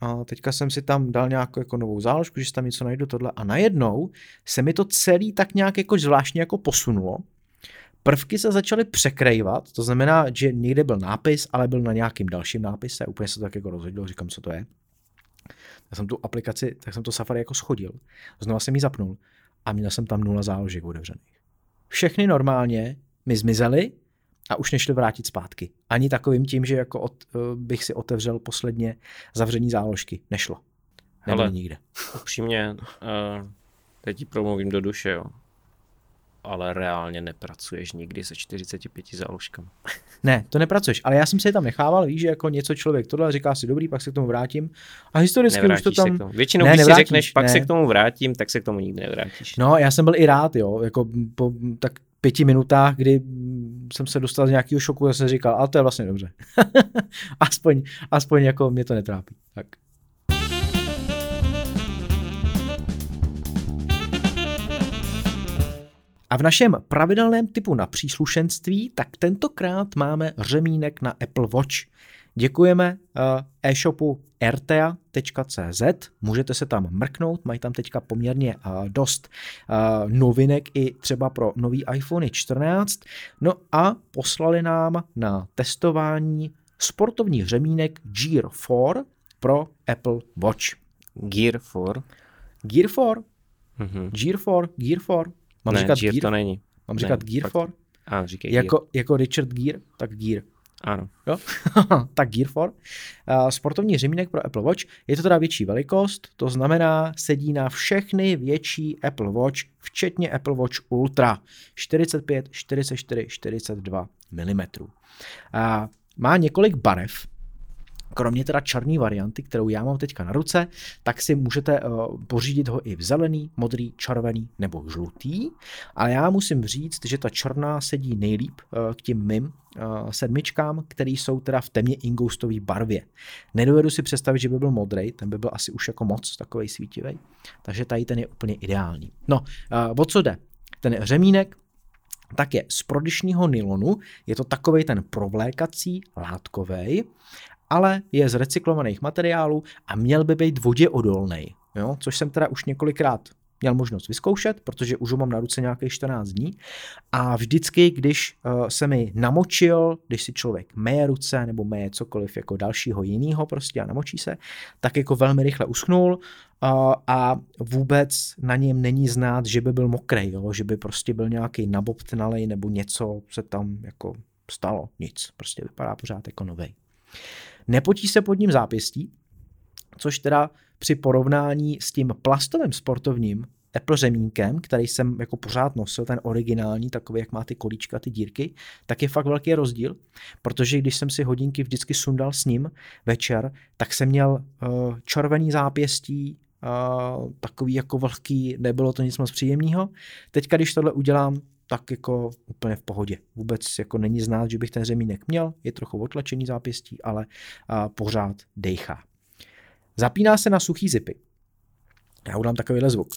a teďka jsem si tam dal nějakou jako novou záložku, že si tam něco najdu tohle a najednou se mi to celý tak nějak jako zvláštně jako posunulo. Prvky se začaly překrývat, to znamená, že někde byl nápis, ale byl na nějakým dalším nápise, úplně se to tak jako rozhodilo, říkám, co to je. Tak jsem tu aplikaci, tak jsem to Safari jako schodil, znova jsem ji zapnul a měl jsem tam nula záložek otevřených. Všechny normálně mi zmizely a už nešli vrátit zpátky. Ani takovým tím, že jako od, eh, bych si otevřel posledně zavření záložky. Nešlo. Nebylo Hele. nikde. Upřímně, uh, teď ti promluvím do duše, jo. Ale reálně nepracuješ nikdy se 45 záložkami. Ne, to nepracuješ, ale já jsem si je tam nechával, víš, že jako něco člověk tohle říká si dobrý, pak se k tomu vrátím. A historicky už Nevrátíš to se tam... Většinou, Ne, když si nevrátíš, řekneš, pak ne. se k tomu vrátím, tak se k tomu nikdy nevrátíš. No, já jsem byl i rád, jo, jako po tak pěti minutách, kdy jsem se dostal z nějakého šoku, a jsem říkal, ale to je vlastně dobře. aspoň, aspoň jako mě to netrápí. Tak. A v našem pravidelném typu na příslušenství, tak tentokrát máme řemínek na Apple Watch. Děkujeme uh, e-shopu rta.cz, můžete se tam mrknout, mají tam teďka poměrně uh, dost uh, novinek i třeba pro nový iPhone 14. No a poslali nám na testování sportovní řemínek Gear 4 pro Apple Watch. Gear 4? Gear 4. Mm-hmm. Gear 4, Gear 4. Mám ne, říkat Gear, to není. Mám ne, říkat Gear 4? A, říkej jako, Gear. jako Richard Gear, tak Gear. Ano. Jo? tak Gear 4. Uh, sportovní řemínek pro Apple Watch. Je to teda větší velikost, to znamená sedí na všechny větší Apple Watch, včetně Apple Watch Ultra. 45, 44, 42 mm. Uh, má několik barev, Kromě teda černé varianty, kterou já mám teďka na ruce, tak si můžete uh, pořídit ho i v zelený, modrý, červený nebo žlutý. Ale já musím říct, že ta černá sedí nejlíp uh, k těm mým uh, sedmičkám, které jsou teda v temně ingoustové barvě. Nedovedu si představit, že by byl modrý, ten by byl asi už jako moc takový svítivý. Takže tady ten je úplně ideální. No, o co jde? Ten řemínek tak je z prodyšního nylonu, je to takový ten provlékací, látkový ale je z recyklovaných materiálů a měl by být vodě odolný, jo? což jsem teda už několikrát měl možnost vyzkoušet, protože už ho mám na ruce nějakých 14 dní a vždycky, když uh, se mi namočil, když si člověk meje ruce nebo meje cokoliv jako dalšího jiného prostě a namočí se, tak jako velmi rychle uschnul uh, a vůbec na něm není znát, že by byl mokrý, jo? že by prostě byl nějaký nabobtnalej nebo něco se tam jako stalo, nic, prostě vypadá pořád jako novej. Nepotí se pod ním zápěstí, což teda při porovnání s tím plastovým sportovním Apple řemínkem, který jsem jako pořád nosil, ten originální, takový, jak má ty kolíčka, ty dírky, tak je fakt velký rozdíl, protože když jsem si hodinky vždycky sundal s ním večer, tak jsem měl uh, červený zápěstí, uh, takový jako vlhký, nebylo to nic moc příjemného. Teďka, když tohle udělám, tak jako úplně v pohodě. Vůbec jako není znát, že bych ten řemínek měl, je trochu otlačený zápěstí, ale a, pořád dejchá. Zapíná se na suchý zipy. Já udám takovýhle zvuk.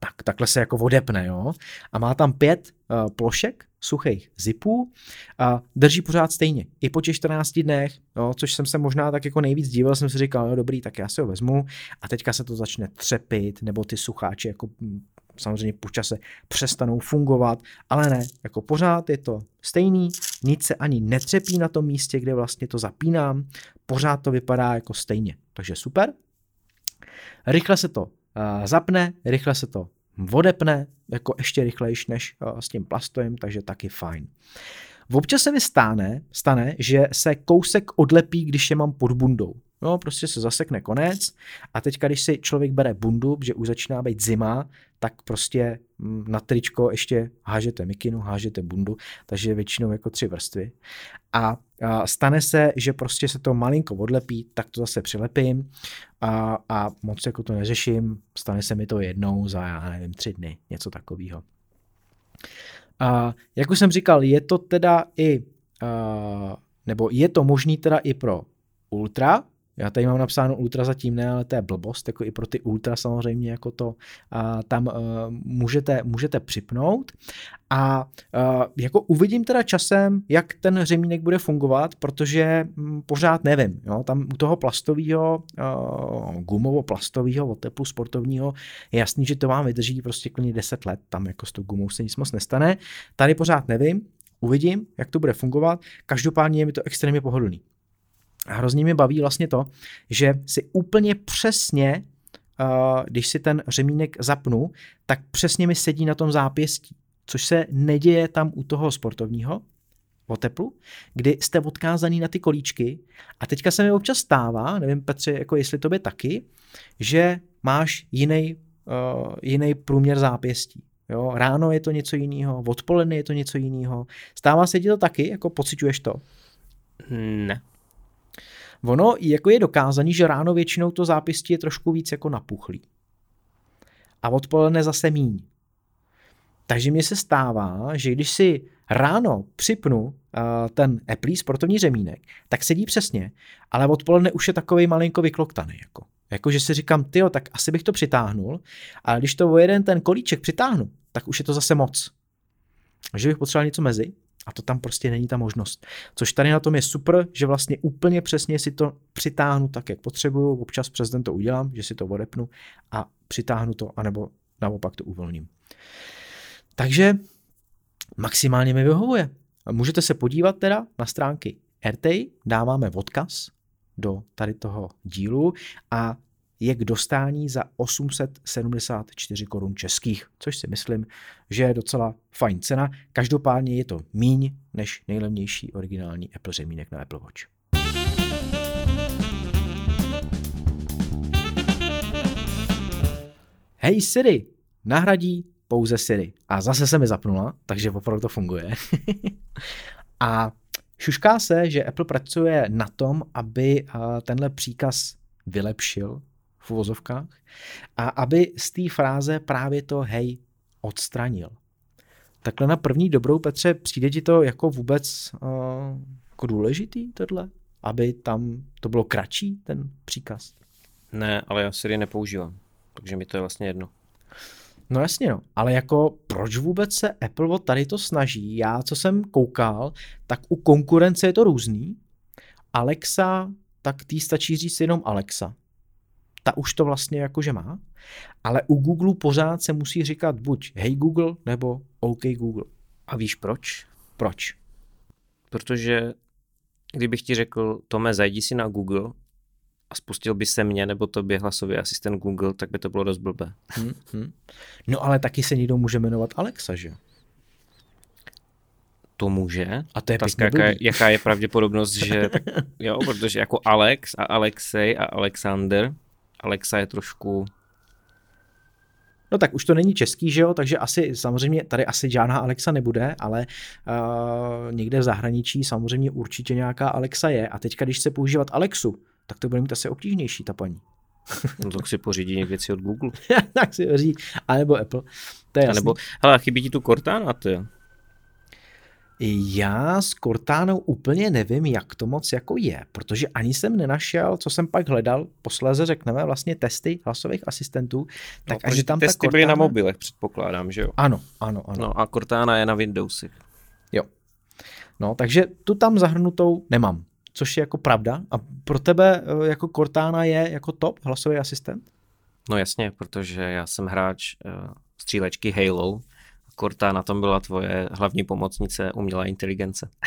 Tak, takhle se jako odepne, jo. A má tam pět uh, plošek suchých zipů a drží pořád stejně. I po těch 14 dnech, jo, což jsem se možná tak jako nejvíc díval, jsem si říkal, no dobrý, tak já si ho vezmu a teďka se to začne třepit, nebo ty sucháče jako samozřejmě po čase přestanou fungovat, ale ne, jako pořád je to stejný, nic se ani netřepí na tom místě, kde vlastně to zapínám, pořád to vypadá jako stejně, takže super. Rychle se to uh, zapne, rychle se to odepne, jako ještě rychlejší než uh, s tím plastovým, takže taky fajn. Občas se mi stane, stane, že se kousek odlepí, když je mám pod bundou. No, prostě se zasekne konec a teďka, když si člověk bere bundu, že už začíná být zima, tak prostě mm, na tričko ještě hážete mikinu, hážete bundu, takže většinou jako tři vrstvy. A, a stane se, že prostě se to malinko odlepí, tak to zase přilepím a, a moc jako to neřeším, stane se mi to jednou za, já nevím, tři dny, něco takového. A jak už jsem říkal, je to teda i, a, nebo je to možný teda i pro Ultra, já tady mám napsáno ultra zatím ne, ale to je blbost, jako i pro ty ultra samozřejmě jako to a tam uh, můžete, můžete připnout. A uh, jako uvidím teda časem, jak ten řemínek bude fungovat, protože um, pořád nevím, jo, tam u toho plastového, uh, gumovo-plastového od teplu sportovního je jasný, že to vám vydrží prostě klidně 10 let, tam jako s tou gumou se nic moc nestane, tady pořád nevím, uvidím, jak to bude fungovat, každopádně je mi to extrémně pohodlný. A hrozně mě baví vlastně to, že si úplně přesně, uh, když si ten řemínek zapnu, tak přesně mi sedí na tom zápěstí, což se neděje tam u toho sportovního, o teplu, kdy jste odkázaný na ty kolíčky a teďka se mi občas stává, nevím Petře, jako jestli tobě taky, že máš jiný, uh, jiný průměr zápěstí. Jo, ráno je to něco jiného, odpoledne je to něco jiného. Stává se ti to taky, jako pociťuješ to? Ne. Ono jako je dokázaný, že ráno většinou to zápěstí je trošku víc jako napuchlý. A odpoledne zase míň. Takže mně se stává, že když si ráno připnu uh, ten Apple sportovní řemínek, tak sedí přesně, ale odpoledne už je takový malinko vykloktaný. Jako. jako že si říkám, tyjo, tak asi bych to přitáhnul, ale když to o jeden ten kolíček přitáhnu, tak už je to zase moc. Že bych potřeboval něco mezi a to tam prostě není ta možnost. Což tady na tom je super, že vlastně úplně přesně si to přitáhnu tak, jak potřebuju, občas přes den to udělám, že si to odepnu a přitáhnu to, anebo naopak to uvolním. Takže maximálně mi vyhovuje. Můžete se podívat teda na stránky RT, dáváme odkaz do tady toho dílu a je k dostání za 874 korun českých, což si myslím, že je docela fajn cena. Každopádně je to míň než nejlevnější originální Apple řemínek na Apple Watch. Hej Siri, nahradí pouze Siri. A zase se mi zapnula, takže opravdu to funguje. a šušká se, že Apple pracuje na tom, aby tenhle příkaz vylepšil v uvozovkách a aby z té fráze právě to hej odstranil. Takhle na první dobrou, Petře, přijde ti to jako vůbec uh, jako důležitý tohle? Aby tam to bylo kratší, ten příkaz? Ne, ale já Siri nepoužívám, takže mi to je vlastně jedno. No jasně, no. Ale jako proč vůbec se Apple o tady to snaží? Já, co jsem koukal, tak u konkurence je to různý. Alexa, tak tý stačí říct jenom Alexa. Ta už to vlastně jakože má. Ale u Google pořád se musí říkat buď Hey Google nebo OK Google. A víš proč? Proč? Protože kdybych ti řekl, Tome, zajdi si na Google a spustil by se mě nebo tobě hlasový asistent Google, tak by to bylo dost blbé. Hmm, hmm. No ale taky se někdo může jmenovat Alexa, že? To může. A to je Otázka, jaká, jaká je pravděpodobnost, že tak, jo, protože jako Alex a Alexej a Alexander, Alexa je trošku No tak už to není český, že jo, takže asi samozřejmě tady asi žádná Alexa nebude, ale uh, někde v zahraničí samozřejmě určitě nějaká Alexa je a teďka, když chce používat Alexu, tak to bude mít asi obtížnější ta paní. No tak si pořídí věci od Google. tak si pořídí, anebo Apple. To je a nebo, hele, chybí ti tu Cortana, ty. Já s Cortánou úplně nevím, jak to moc jako je, protože ani jsem nenašel, co jsem pak hledal, posléze řekneme vlastně testy hlasových asistentů. Tak no, až tam testy Cortana... byly na mobilech, předpokládám, že jo? Ano, ano, ano. No a Cortana je na Windowsech. Jo. No, takže tu tam zahrnutou nemám což je jako pravda. A pro tebe eh, jako Cortana je jako top hlasový asistent? No jasně, protože já jsem hráč uh, střílečky Halo. Cortana tam byla tvoje hlavní pomocnice umělá inteligence.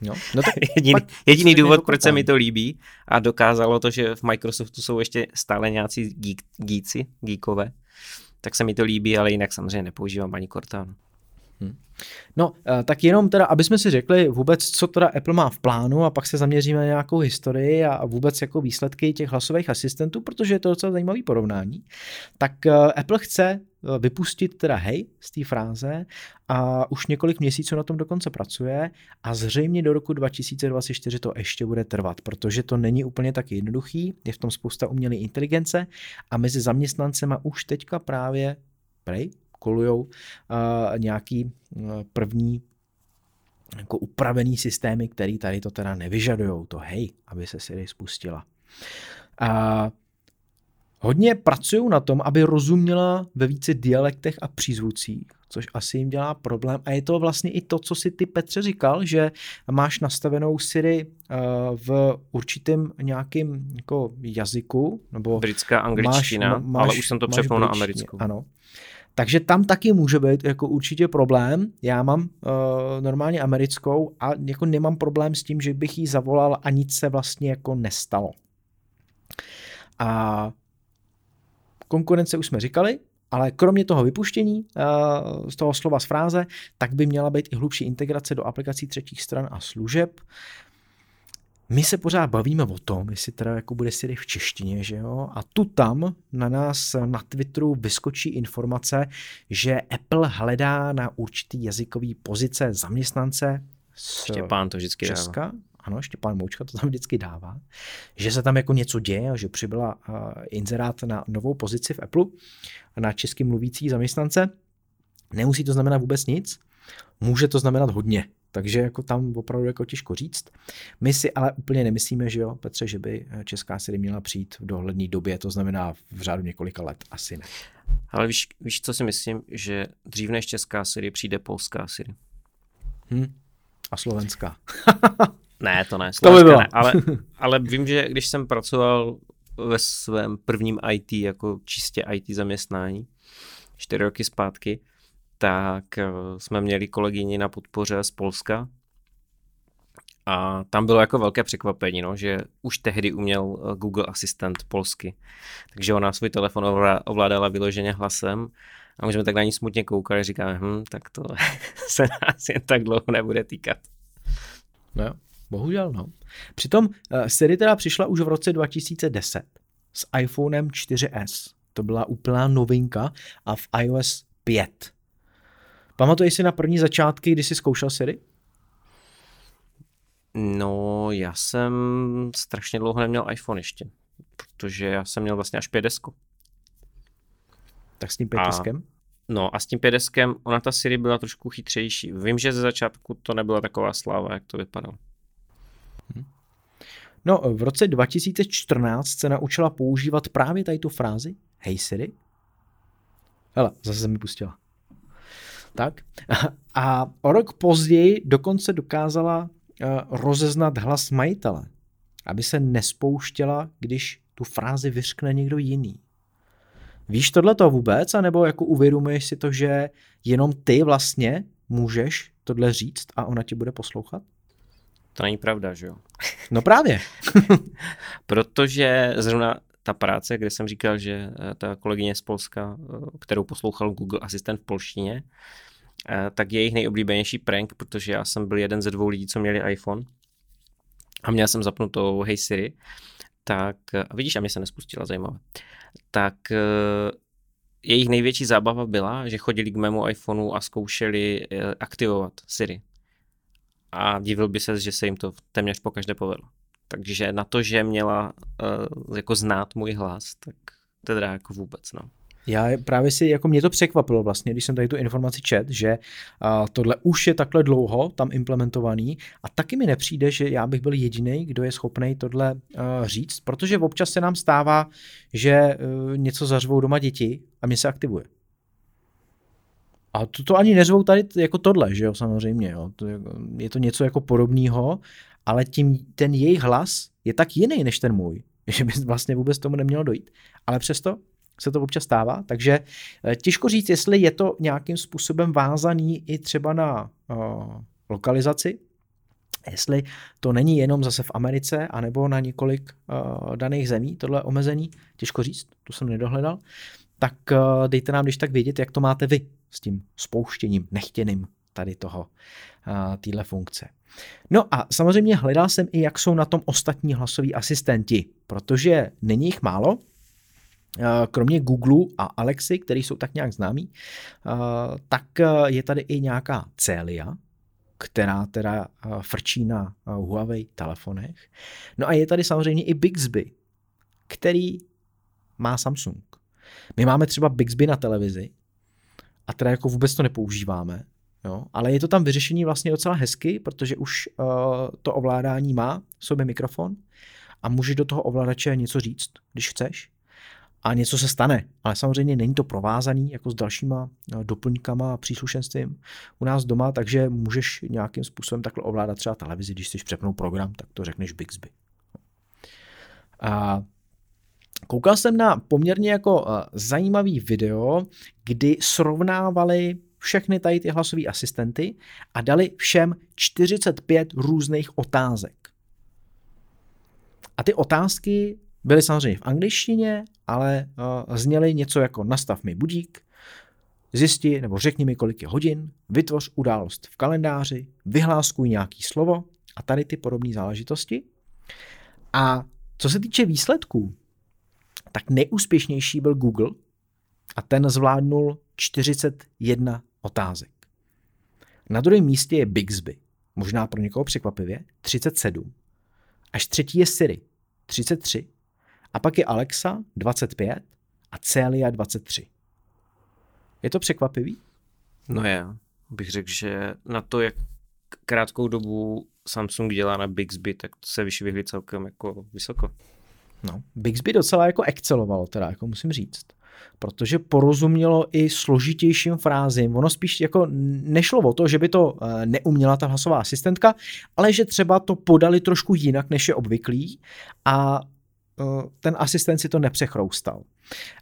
No, no tak jediný, jediný důvod, proč se mi to líbí a dokázalo to, že v Microsoftu jsou ještě stále nějací geek, geeci, geekové, tak se mi to líbí, ale jinak samozřejmě nepoužívám ani Cortana. Hmm. No, eh, tak jenom teda, aby jsme si řekli vůbec, co teda Apple má v plánu a pak se zaměříme na nějakou historii a vůbec jako výsledky těch hlasových asistentů, protože je to docela zajímavý porovnání. Tak eh, Apple chce eh, vypustit teda hej z té fráze a už několik měsíců na tom dokonce pracuje a zřejmě do roku 2024 to ještě bude trvat, protože to není úplně tak jednoduchý, je v tom spousta umělé inteligence a mezi zaměstnancema už teďka právě kolují uh, nějaký uh, první jako upravený systémy, který tady to teda nevyžadují, to hej, aby se Siri spustila. A hodně pracují na tom, aby rozuměla ve více dialektech a přízvucích, což asi jim dělá problém. A je to vlastně i to, co si ty Petře říkal, že máš nastavenou Siri v určitém nějakém jako jazyku. Nebo Britská angličtina, máš, ale už jsem to přepnul na americkou. Ano. Takže tam taky může být jako určitě problém. Já mám uh, normálně americkou a jako nemám problém s tím, že bych jí zavolal a nic se vlastně jako nestalo. A konkurence už jsme říkali, ale kromě toho vypuštění uh, z toho slova z fráze, tak by měla být i hlubší integrace do aplikací třetích stran a služeb. My se pořád bavíme o tom, jestli teda jako bude Siri v češtině, že jo? A tu tam na nás na Twitteru vyskočí informace, že Apple hledá na určitý jazykový pozice zaměstnance z Štěpán to vždycky Česka. Dává. Ano, Štěpán Moučka to tam vždycky dává. Že se tam jako něco děje, že přibyla uh, inzerát na novou pozici v Apple na česky mluvící zaměstnance. Nemusí to znamenat vůbec nic, může to znamenat hodně. Takže jako tam opravdu jako těžko říct. My si ale úplně nemyslíme, že jo, Petře, že by česká Siri měla přijít v dohledné době, to znamená v řádu několika let, asi ne. Ale víš, víš, co si myslím, že dřív než česká Siri přijde polská Siri. Hm. A slovenská. ne, to ne. To by bylo. Ne, ale, ale vím, že když jsem pracoval ve svém prvním IT, jako čistě IT zaměstnání, čtyři roky zpátky, tak eh, jsme měli kolegyni na podpoře z Polska a tam bylo jako velké překvapení, no, že už tehdy uměl eh, Google Assistant polsky. Takže ona svůj telefon ovládala vyloženě hlasem a my jsme tak na ní smutně koukali a říkáme, hm, tak to se nás jen tak dlouho nebude týkat. No, bohužel no. Přitom uh, Siri teda přišla už v roce 2010 s iPhonem 4S. To byla úplná novinka a v iOS 5. Pamatuješ si na první začátky, kdy jsi zkoušel Siri? No, já jsem strašně dlouho neměl iPhone ještě, protože já jsem měl vlastně až 5 Tak s tím 5 a, No a s tím 5 ona ta Siri byla trošku chytřejší. Vím, že ze začátku to nebyla taková sláva, jak to vypadalo. Hm. No, v roce 2014 se naučila používat právě tady tu frázi Hej Siri. Hele, zase se mi pustila. Tak. A o rok později dokonce dokázala eh, rozeznat hlas majitele, aby se nespouštěla, když tu frázi vyřkne někdo jiný. Víš tohle to vůbec, anebo jako uvědomuješ si to, že jenom ty vlastně můžeš tohle říct a ona ti bude poslouchat? To není pravda, že jo? No právě. Protože zrovna ta práce, kde jsem říkal, že eh, ta kolegyně z Polska, eh, kterou poslouchal Google Asistent v polštině, eh, tak je jejich nejoblíbenější prank, protože já jsem byl jeden ze dvou lidí, co měli iPhone a měl jsem zapnutou Hey Siri, tak, a vidíš, a mě se nespustila, zajímavé, tak jejich největší zábava byla, že chodili k mému iPhoneu a zkoušeli aktivovat Siri. A divil by se, že se jim to téměř po každé povedlo. Takže na to, že měla uh, jako znát můj hlas, tak teda jako vůbec, no. Já právě si, jako mě to překvapilo vlastně, když jsem tady tu informaci čet, že uh, tohle už je takhle dlouho tam implementovaný a taky mi nepřijde, že já bych byl jediný, kdo je schopný tohle uh, říct, protože občas se nám stává, že uh, něco zařvou doma děti a mě se aktivuje. A to, to ani neřvou tady jako tohle, že jo, samozřejmě, jo. To je, je to něco jako podobného ale tím ten jejich hlas je tak jiný než ten můj, že by vlastně vůbec tomu nemělo dojít. Ale přesto se to občas stává, takže eh, těžko říct, jestli je to nějakým způsobem vázaný i třeba na uh, lokalizaci, jestli to není jenom zase v Americe, anebo na několik uh, daných zemí, tohle omezení, těžko říct, to jsem nedohledal, tak uh, dejte nám když tak vědět, jak to máte vy s tím spouštěním nechtěným tady toho, téhle funkce. No a samozřejmě hledal jsem i, jak jsou na tom ostatní hlasoví asistenti, protože není jich málo, kromě Google a Alexy, který jsou tak nějak známí, tak je tady i nějaká Celia, která teda frčí na Huawei telefonech. No a je tady samozřejmě i Bixby, který má Samsung. My máme třeba Bixby na televizi a teda jako vůbec to nepoužíváme, Jo? Ale je to tam vyřešení vlastně docela hezky, protože už uh, to ovládání má v sobě mikrofon a můžeš do toho ovladače něco říct, když chceš. A něco se stane, ale samozřejmě není to provázaný jako s dalšíma uh, doplňkama a příslušenstvím u nás doma, takže můžeš nějakým způsobem takhle ovládat třeba televizi, když chceš přepnout program, tak to řekneš Bixby. A koukal jsem na poměrně jako uh, zajímavý video, kdy srovnávali všechny tady ty hlasové asistenty a dali všem 45 různých otázek. A ty otázky byly samozřejmě v angličtině, ale uh, zněly něco jako nastav mi budík, zjisti nebo řekni mi, kolik je hodin, vytvoř událost v kalendáři, vyhláskuj nějaký slovo a tady ty podobné záležitosti. A co se týče výsledků, tak nejúspěšnější byl Google a ten zvládnul 41 otázek. Na druhém místě je Bixby, možná pro někoho překvapivě, 37. Až třetí je Siri, 33. A pak je Alexa, 25 a Celia, 23. Je to překvapivý? No já bych řekl, že na to, jak krátkou dobu Samsung dělá na Bixby, tak to se vyšvihli celkem jako vysoko. No, Bixby docela jako excelovalo, teda, jako musím říct. Protože porozumělo i složitějším frázím. Ono spíš jako nešlo o to, že by to eh, neuměla ta hlasová asistentka, ale že třeba to podali trošku jinak, než je obvyklý a eh, ten asistent si to nepřechroustal.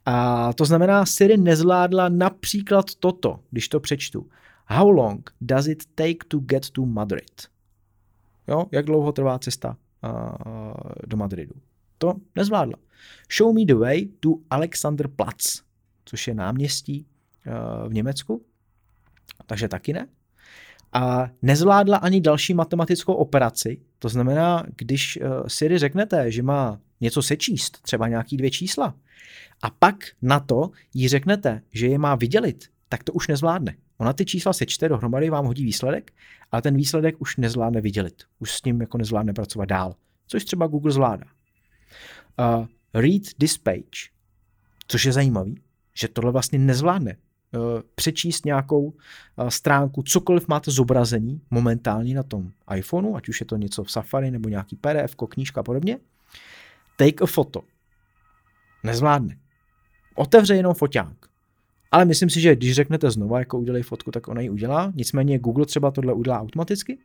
A to znamená, Siri nezvládla například toto, když to přečtu. How long does it take to get to Madrid? Jo, jak dlouho trvá cesta uh, do Madridu? To nezvládla. Show me the way to Alexanderplatz, což je náměstí uh, v Německu. Takže taky ne. A nezvládla ani další matematickou operaci. To znamená, když uh, Siri řeknete, že má něco sečíst, třeba nějaký dvě čísla, a pak na to jí řeknete, že je má vydělit, tak to už nezvládne. Ona ty čísla sečte dohromady, vám hodí výsledek, ale ten výsledek už nezvládne vydělit. Už s ním jako nezvládne pracovat dál. Což třeba Google zvládá. Uh, read this page, což je zajímavý, že tohle vlastně nezvládne. Uh, přečíst nějakou uh, stránku, cokoliv máte zobrazený momentálně na tom iPhoneu, ať už je to něco v Safari nebo nějaký PDF, knížka a podobně. Take a photo. Nezvládne. Otevře jenom foťák. Ale myslím si, že když řeknete znova, jako udělej fotku, tak ona ji udělá. Nicméně Google třeba tohle udělá automaticky.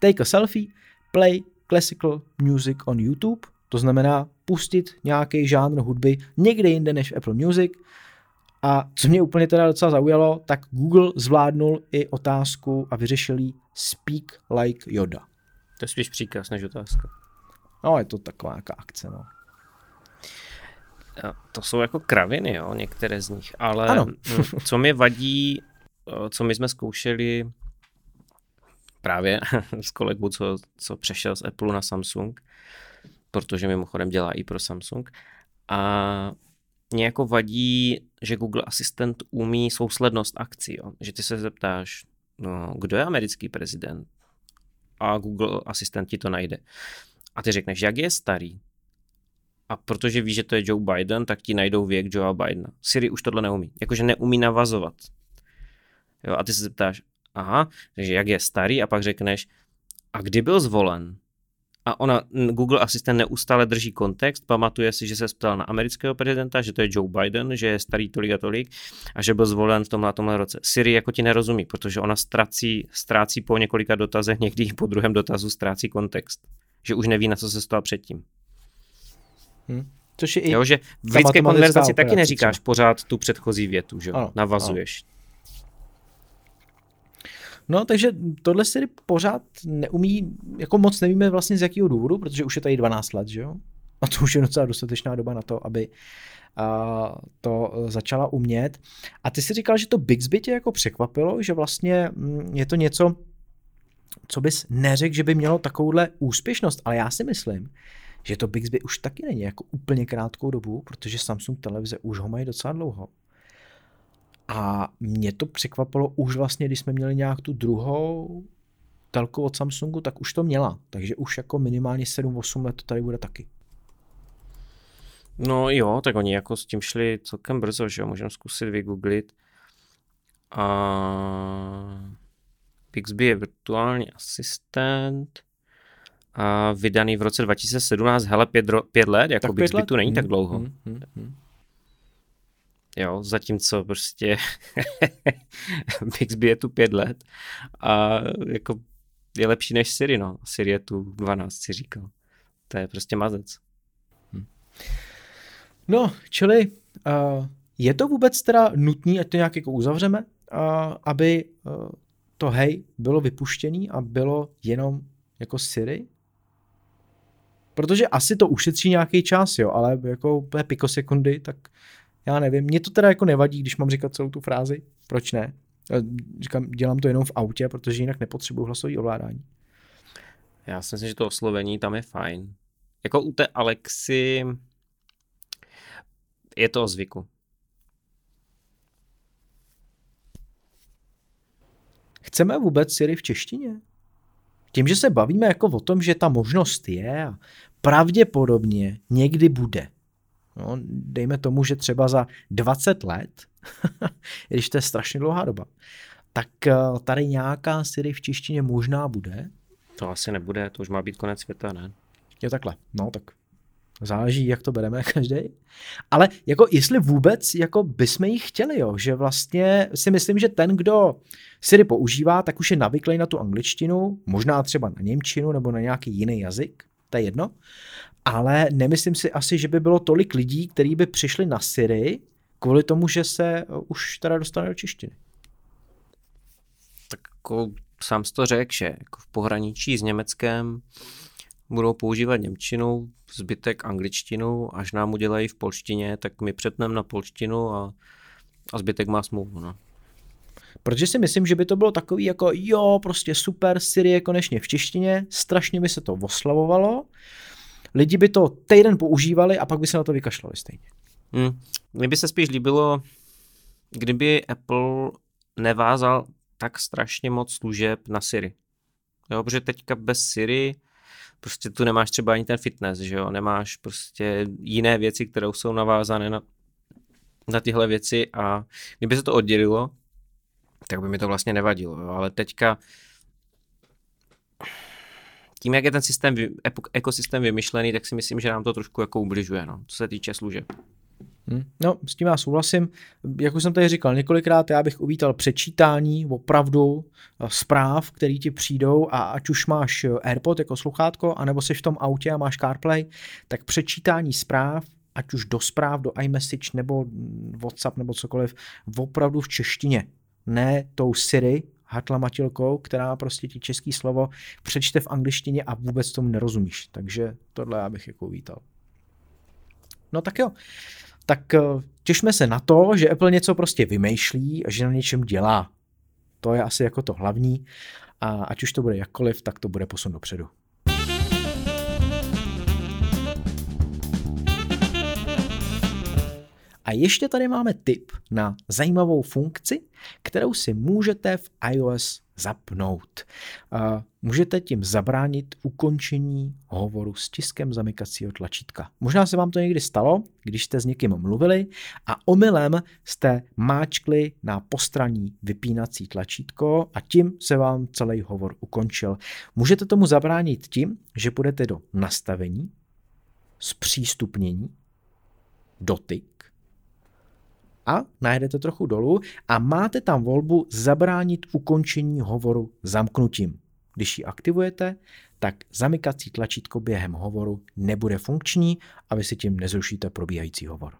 Take a selfie, play classical music on YouTube, to znamená pustit nějaký žánr hudby někde jinde než v Apple Music. A co mě úplně teda docela zaujalo, tak Google zvládnul i otázku a vyřešil Speak like Yoda. To je spíš příkaz než otázka. No, je to taková nějaká akce, no to jsou jako kraviny, jo, některé z nich, ale ano. co mi vadí, co my jsme zkoušeli právě s kolegou, co, co přešel z Apple na Samsung, protože mimochodem dělá i pro Samsung, a mě jako vadí, že Google Assistant umí souslednost akcí, jo? že ty se zeptáš, no, kdo je americký prezident? A Google Assistant ti to najde. A ty řekneš, jak je starý? a protože víš, že to je Joe Biden, tak ti najdou věk Joea Bidena. Siri už tohle neumí. Jakože neumí navazovat. Jo, a ty se zeptáš, aha, takže jak je starý a pak řekneš, a kdy byl zvolen? A ona, Google Assistant neustále drží kontext, pamatuje si, že se ptal na amerického prezidenta, že to je Joe Biden, že je starý tolik a tolik a že byl zvolen v tomhle tomhle roce. Siri jako ti nerozumí, protože ona ztrácí, ztrácí po několika dotazech, někdy po druhém dotazu ztrácí kontext. Že už neví, na co se stala předtím. Hmm. Což je i jo, že v lidské konverzaci taky neříkáš třeba. pořád tu předchozí větu, že ano, Navazuješ. Ano. No, takže tohle si pořád neumí, jako moc nevíme vlastně z jakého důvodu, protože už je tady 12 let, že jo? A to už je docela dostatečná doba na to, aby a, to začala umět. A ty si říkal, že to Bixby tě jako překvapilo, že vlastně mm, je to něco, co bys neřekl, že by mělo takovouhle úspěšnost, ale já si myslím, že to Bixby už taky není jako úplně krátkou dobu, protože Samsung televize už ho mají docela dlouho. A mě to překvapilo už vlastně, když jsme měli nějak tu druhou telku od Samsungu, tak už to měla. Takže už jako minimálně 7-8 let to tady bude taky. No jo, tak oni jako s tím šli celkem brzo, že jo, můžeme zkusit vygooglit. A Bixby je virtuální asistent a vydaný v roce 2017, hele, pět, pět let, jako tak Bixby let? tu není hmm, tak dlouho. Hmm, hmm, hmm. Jo, zatímco prostě Bixby je tu pět let a jako je lepší než Siri, no. Siri je tu 12, si říkal. To je prostě mazec. Hmm. No, čili uh, je to vůbec teda nutný, ať to nějak jako uzavřeme, uh, aby uh, to hej bylo vypuštěný a bylo jenom jako Siri? Protože asi to ušetří nějaký čas, jo, ale jako pikosekundy, tak já nevím. Mně to teda jako nevadí, když mám říkat celou tu frázi. Proč ne? Říkám, dělám to jenom v autě, protože jinak nepotřebuji hlasový ovládání. Já si myslím, že to oslovení tam je fajn. Jako u té Alexy je to o zvyku. Chceme vůbec Siri v češtině? Tím, že se bavíme jako o tom, že ta možnost je a pravděpodobně někdy bude, No, dejme tomu, že třeba za 20 let, když to je strašně dlouhá doba, tak eh, tady nějaká Siri v češtině možná bude. To asi nebude, to už má být konec světa, ne? Jo, takhle. No, tak záleží, jak to bereme každý. Ale jako jestli vůbec jako bychom ji chtěli, jo, že vlastně si myslím, že ten, kdo Siri používá, tak už je navyklý na tu angličtinu, možná třeba na němčinu nebo na nějaký jiný jazyk, to je jedno. Ale nemyslím si asi, že by bylo tolik lidí, kteří by přišli na Siri kvůli tomu, že se už teda dostane do češtiny. Tak jako sám jsi to řekl, že jako v pohraničí s Německem budou používat Němčinu, zbytek angličtinu, až nám udělají v polštině, tak my přetneme na polštinu a, a zbytek má smlouvu. No. Protože si myslím, že by to bylo takový jako jo, prostě super, Siri je konečně v češtině, strašně by se to oslavovalo, lidi by to týden používali a pak by se na to vykašlali stejně. Hmm. Mně by se spíš líbilo, kdyby Apple nevázal tak strašně moc služeb na Siri. Jo, protože teďka bez Siri prostě tu nemáš třeba ani ten fitness, že jo, nemáš prostě jiné věci, které jsou navázané na, na tyhle věci a kdyby se to oddělilo, tak by mi to vlastně nevadilo, jo, ale teďka tím, jak je ten systém, ekosystém vymyšlený, tak si myslím, že nám to trošku jako ubližuje, no, co se týče služeb. Hmm. No, s tím já souhlasím. Jak už jsem tady říkal několikrát, já bych uvítal přečítání opravdu eh, zpráv, které ti přijdou a ať už máš eh, AirPod jako sluchátko, anebo jsi v tom autě a máš CarPlay, tak přečítání zpráv, ať už do zpráv, do iMessage nebo WhatsApp nebo cokoliv, opravdu v češtině. Ne tou Siri, hatlamatilkou, která prostě ti český slovo přečte v angličtině a vůbec tomu nerozumíš. Takže tohle já bych jako uvítal. No tak jo tak eh, těšme se na to, že Apple něco prostě vymýšlí a že na něčem dělá. To je asi jako to hlavní a ať už to bude jakkoliv, tak to bude posun dopředu. A ještě tady máme tip na zajímavou funkci, kterou si můžete v iOS zapnout. Můžete tím zabránit ukončení hovoru s tiskem zamykacího tlačítka. Možná se vám to někdy stalo, když jste s někým mluvili a omylem jste máčkli na postraní vypínací tlačítko a tím se vám celý hovor ukončil. Můžete tomu zabránit tím, že půjdete do nastavení, zpřístupnění, dotyk, a najdete trochu dolů a máte tam volbu zabránit ukončení hovoru zamknutím. Když ji aktivujete, tak zamykací tlačítko během hovoru nebude funkční a vy si tím nezrušíte probíhající hovor.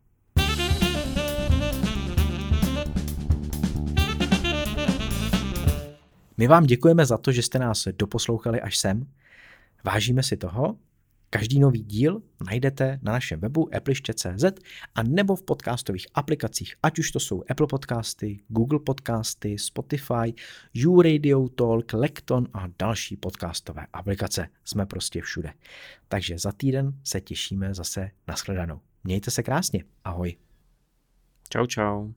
My vám děkujeme za to, že jste nás doposlouchali až sem. Vážíme si toho Každý nový díl najdete na našem webu appliště.cz a nebo v podcastových aplikacích, ať už to jsou Apple podcasty, Google podcasty, Spotify, YouRadio Talk, Lekton a další podcastové aplikace. Jsme prostě všude. Takže za týden se těšíme zase na shledanou. Mějte se krásně. Ahoj. Čau, čau.